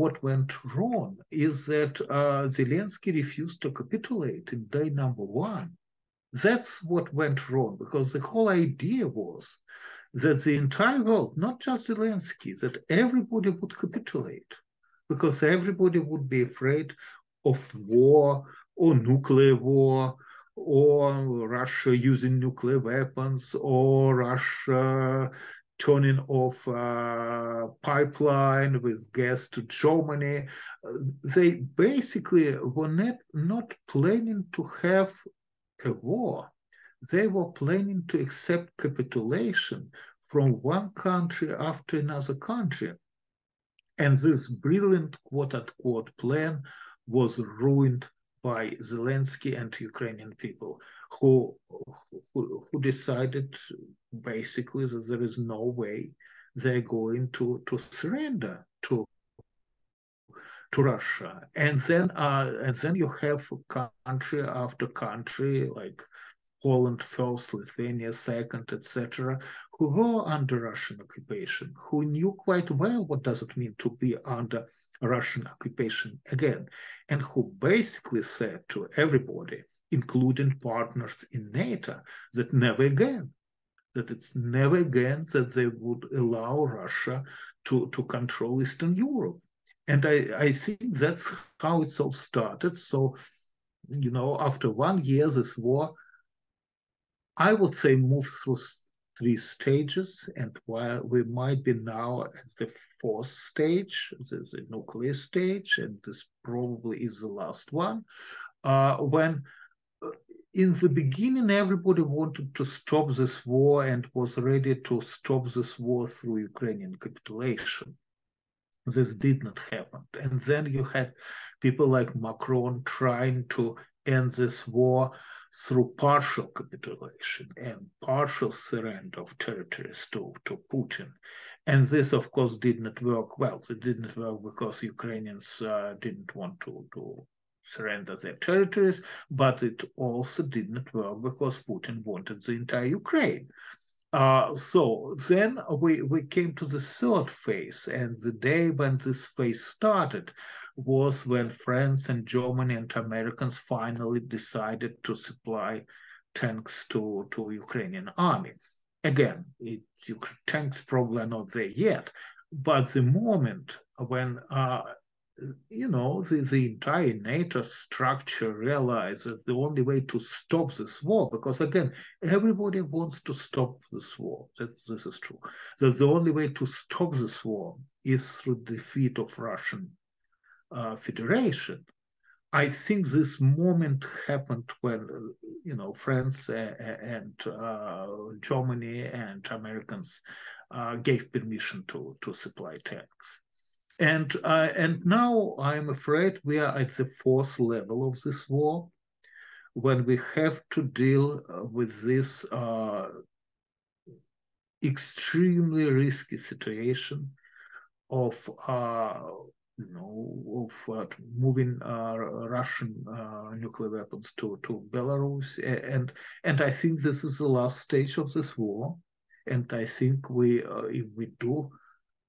What went wrong is that uh, Zelensky refused to capitulate in day number one. That's what went wrong because the whole idea was that the entire world, not just Zelensky, that everybody would capitulate because everybody would be afraid of war or nuclear war or Russia using nuclear weapons or Russia turning off a pipeline with gas to Germany. Uh, they basically were not, not planning to have a war. They were planning to accept capitulation from one country after another country. And this brilliant quote unquote plan was ruined by Zelensky and Ukrainian people who, who, who decided basically that there is no way they're going to, to surrender to to Russia. And then uh, and then you have country after country like Poland first, Lithuania second, etc., who were under Russian occupation, who knew quite well what does it mean to be under Russian occupation again, and who basically said to everybody, including partners in NATO, that never again, that it's never again that they would allow Russia to, to control Eastern Europe. And I, I think that's how it's all started. So, you know, after one year, this war, I would say, moved through three stages. And while we might be now at the fourth stage, the, the nuclear stage, and this probably is the last one, uh, when in the beginning, everybody wanted to stop this war and was ready to stop this war through Ukrainian capitulation. This did not happen. And then you had people like Macron trying to end this war through partial capitulation and partial surrender of territories to, to Putin. And this, of course, did not work well. It did not work because Ukrainians uh, didn't want to, to surrender their territories, but it also did not work because Putin wanted the entire Ukraine. Uh, so then we, we came to the third phase, and the day when this phase started was when France and Germany and Americans finally decided to supply tanks to, to Ukrainian army. Again, it, tanks probably are not there yet, but the moment when uh, you know, the, the entire NATO structure realizes that the only way to stop this war, because again, everybody wants to stop this war. That this is true. That the only way to stop this war is through the defeat of Russian uh, Federation. I think this moment happened when, you know, France and uh, Germany and Americans uh, gave permission to to supply tanks. And, uh, and now I'm afraid we are at the fourth level of this war when we have to deal uh, with this uh, extremely risky situation of uh, you know of uh, moving uh, Russian nuclear weapons to to Belarus. And and I think this is the last stage of this war. And I think we if we do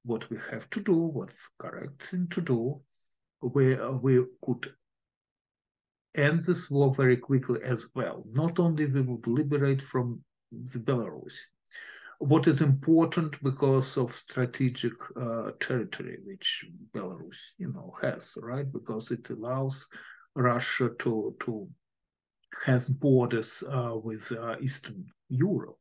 what we have to do, what's correct thing to do, we, we could end this war very quickly as well. Not only we would liberate from the Belarus, what is important because of strategic uh, territory which Belarus, you know, has, right? Because it allows Russia to to has borders uh, with uh, Eastern Europe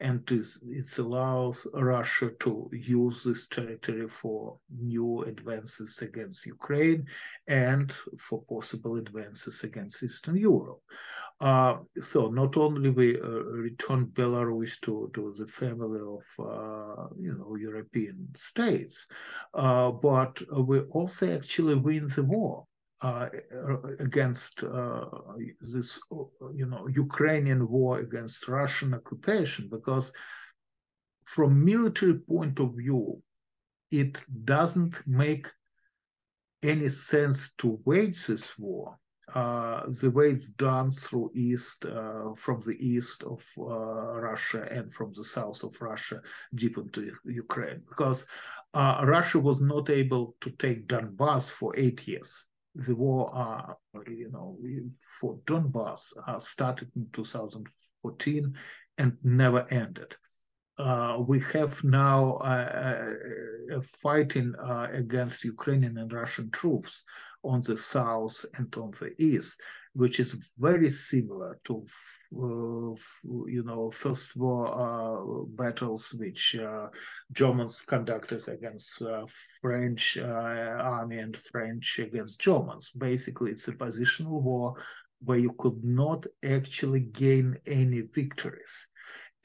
and it allows Russia to use this territory for new advances against Ukraine and for possible advances against Eastern Europe. Uh, so not only we uh, return Belarus to, to the family of uh, you know European states, uh, but we also actually win the war. Uh, against uh, this, you know, Ukrainian war against Russian occupation, because from military point of view, it doesn't make any sense to wage this war. Uh, the way it's done through east, uh, from the east of uh, Russia and from the south of Russia, deep into Ukraine, because uh, Russia was not able to take Donbass for eight years the war, uh, you know, for Donbass uh, started in 2014 and never ended. Uh, we have now uh, uh, fighting uh, against Ukrainian and Russian troops on the south and on the east, which is very similar to uh, you know, first war uh, battles which uh, Germans conducted against French army and French against Germans. Basically, it's a positional war where you could not actually gain any victories.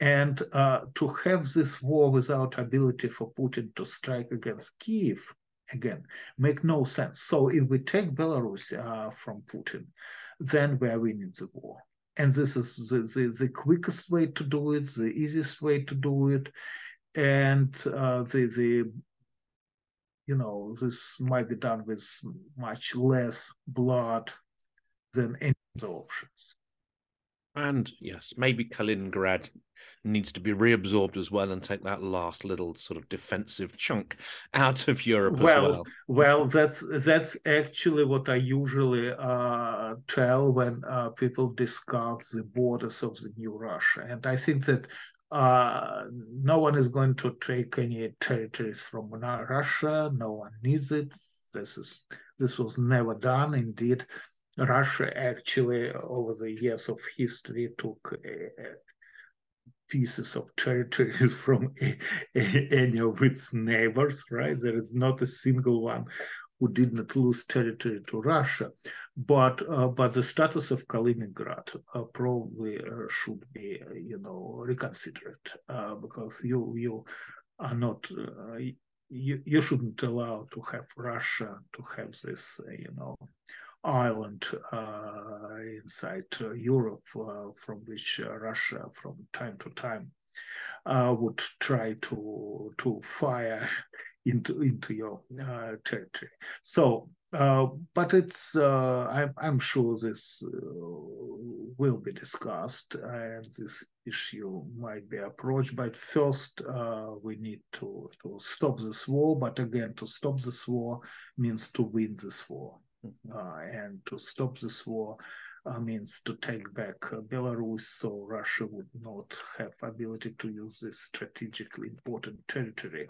And uh, to have this war without ability for Putin to strike against Kiev, again, make no sense. So if we take Belarus uh, from Putin, then we are winning the war and this is the, the, the, quickest way to do it, the easiest way to do it, and uh, the the you know this might be done with much less blood than any other options. And yes, maybe Kaliningrad needs to be reabsorbed as well and take that last little sort of defensive chunk out of Europe as well, well. Well, that's that's actually what I usually uh, tell when uh, people discuss the borders of the new Russia, and I think that uh, no one is going to take any territories from Russia. No one needs it. This is this was never done. Indeed, Russia actually, over the years of history, took uh, pieces of territory from any of its neighbors, right? There is not a single one who did not lose territory to Russia, but uh, but the status of Kaliningrad uh, probably uh, should be you know reconsidered because you you are not you, you shouldn't allow to have Russia to have this you know island uh, inside uh, Europe uh, from which Russia from time to time would try to to fire into into your uh, territory. So, uh, but it's uh, I'm, I'm sure this will be discussed and this issue might be approached. But first, we need to to stop this war. But again, to stop this war means to win this war, mm-hmm. and to stop this war. Uh, means to take back uh, Belarus so Russia would not have ability to use this strategically important territory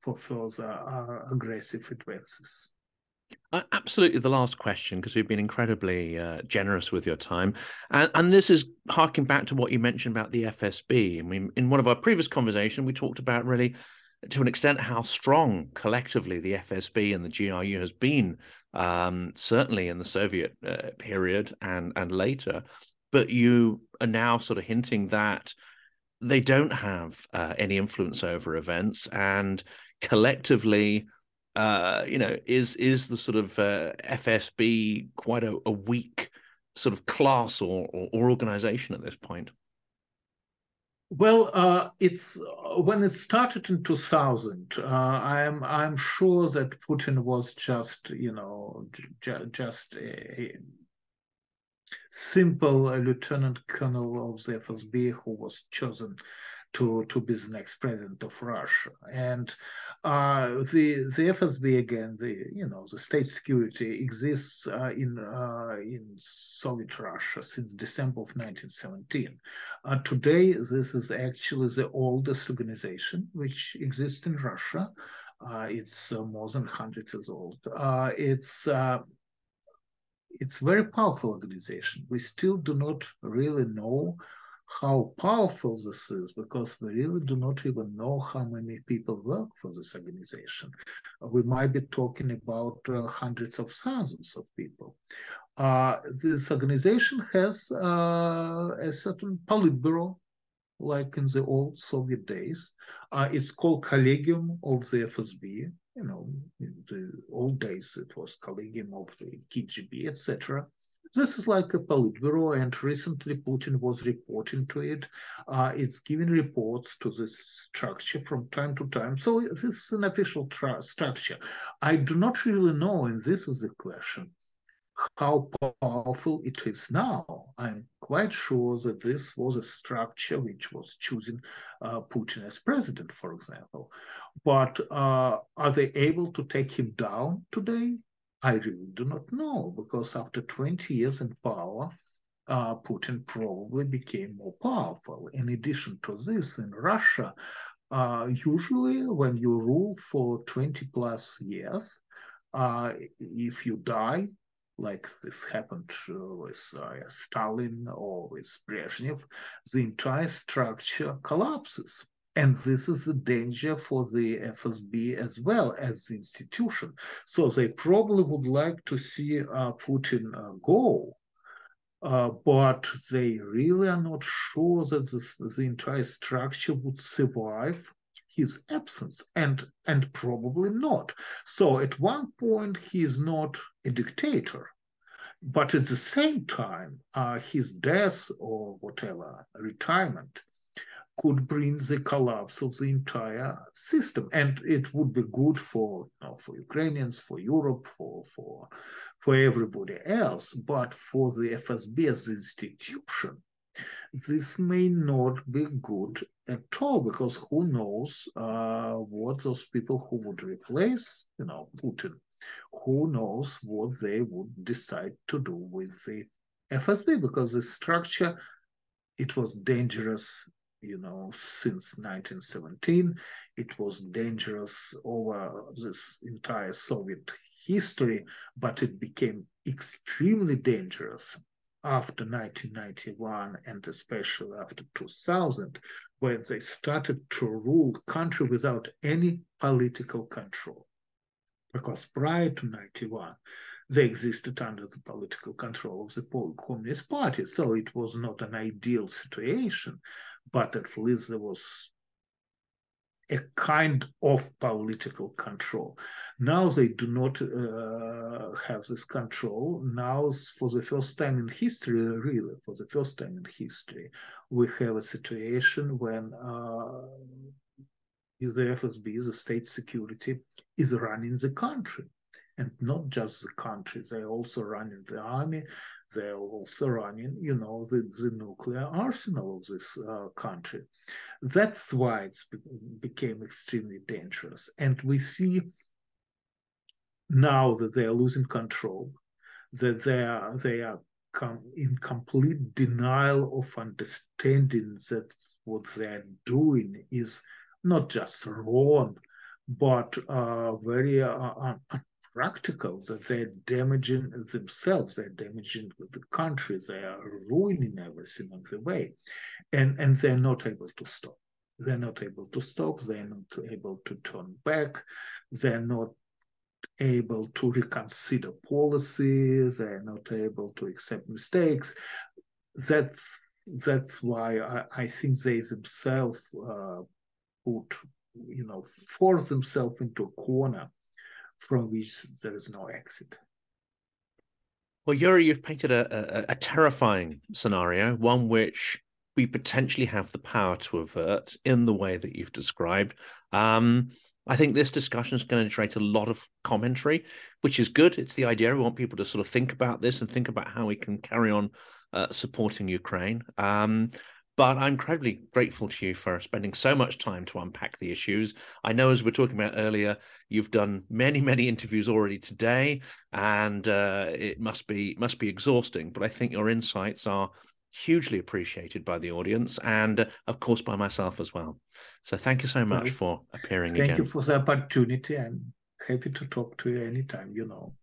for further uh, aggressive advances. Uh, absolutely, the last question because we've been incredibly uh, generous with your time, and, and this is harking back to what you mentioned about the FSB. I mean, in one of our previous conversation, we talked about really, to an extent, how strong collectively the FSB and the GRU has been, um, certainly in the Soviet uh, period and and later. But you are now sort of hinting that they don't have uh, any influence over events, and collectively uh, you know, is is the sort of uh, FSB quite a, a, weak sort of class or, or, or organization at this point? Well, uh, it's when it started in 2000. Uh, I'm I'm sure that Putin was just you know j- just a, simple lieutenant colonel of the FSB who was chosen to, to be the next president of Russia. And uh, the the FSB again, the you know the state security exists uh, in uh, in Soviet Russia since December of 1917. Uh, today, this is actually the oldest organization which exists in Russia. Uh, it's uh, more than 100 years old. it's it's very powerful organization. We still do not really know how powerful this is because we really do not even know how many people work for this organization. We might be talking about uh, hundreds of thousands of people. Uh, this organization has uh, a certain politburo, like in the old Soviet days. Uh, it's called Collegium of the FSB. You know, in the old days it was Collegium of the KGB, etc. This is like a Politburo, and recently Putin was reporting to it. Uh, it's giving reports to this structure from time to time. So this is an official structure. I do not really know, and this is the question, how powerful it is now. I'm quite sure that this was a structure which was choosing uh, Putin as president, for example. But uh, are they able to take him down today? I really do not know because after 20 years in power, uh, Putin probably became more powerful. In addition to this, in Russia, uh, usually when you rule for 20 plus years, uh, if you die, like this happened with uh, Stalin or with Brezhnev, the entire structure collapses. And this is a danger for the FSB as well as the institution. So they probably would like to see uh, Putin uh, go, uh, but they really are not sure that this, the entire structure would survive his absence, and and probably not. So at one point he is not a dictator, but at the same time, uh, his death or whatever retirement could bring the collapse of the entire system. And it would be good for, you know, for Ukrainians, for Europe, for, for, for everybody else. But for the FSB as the institution, this may not be good at all because who knows uh, what those people who would replace, you know, Putin, who knows what they would decide to do with the FSB because the structure it was dangerous you know, since 1917. It was dangerous over this entire Soviet history, but it became extremely dangerous after 1991 and especially after 2000, when they started to rule country without any political control. because prior to 91, they existed under the political control of the Communist Party. So it was not an ideal situation, but at least there was a kind of political control. Now they do not uh, have this control. Now, for the first time in history, really, for the first time in history, we have a situation when uh, the FSB, the state security, is running the country. And not just the country, they're also running the army, they're also running, you know, the, the nuclear arsenal of this uh, country. That's why it became extremely dangerous. And we see now that they are losing control, that they are they are in complete denial of understanding that what they're doing is not just wrong, but uh, very uh, practical that they're damaging themselves, they're damaging the country, they are ruining everything on the way, and and they're not able to stop. They're not able to stop. They're not able to turn back. They're not able to reconsider policies. They're not able to accept mistakes. That's that's why I, I think they themselves uh, put, you know, force themselves into a corner from which there is no exit. Well, Yuri, you've painted a, a, a, terrifying scenario, one which we potentially have the power to avert in the way that you've described. Um, I think this discussion is going to generate a lot of commentary, which is good. It's the idea. We want people to sort of think about this and think about how we can carry on uh, supporting Ukraine. Um, but I'm incredibly grateful to you for spending so much time to unpack the issues. I know, as we are talking about earlier, you've done many, many interviews already today, and uh, it must be must be exhausting. But I think your insights are hugely appreciated by the audience, and uh, of course by myself as well. So thank you so much for appearing thank again. Thank you for the opportunity. I'm happy to talk to you anytime. You know.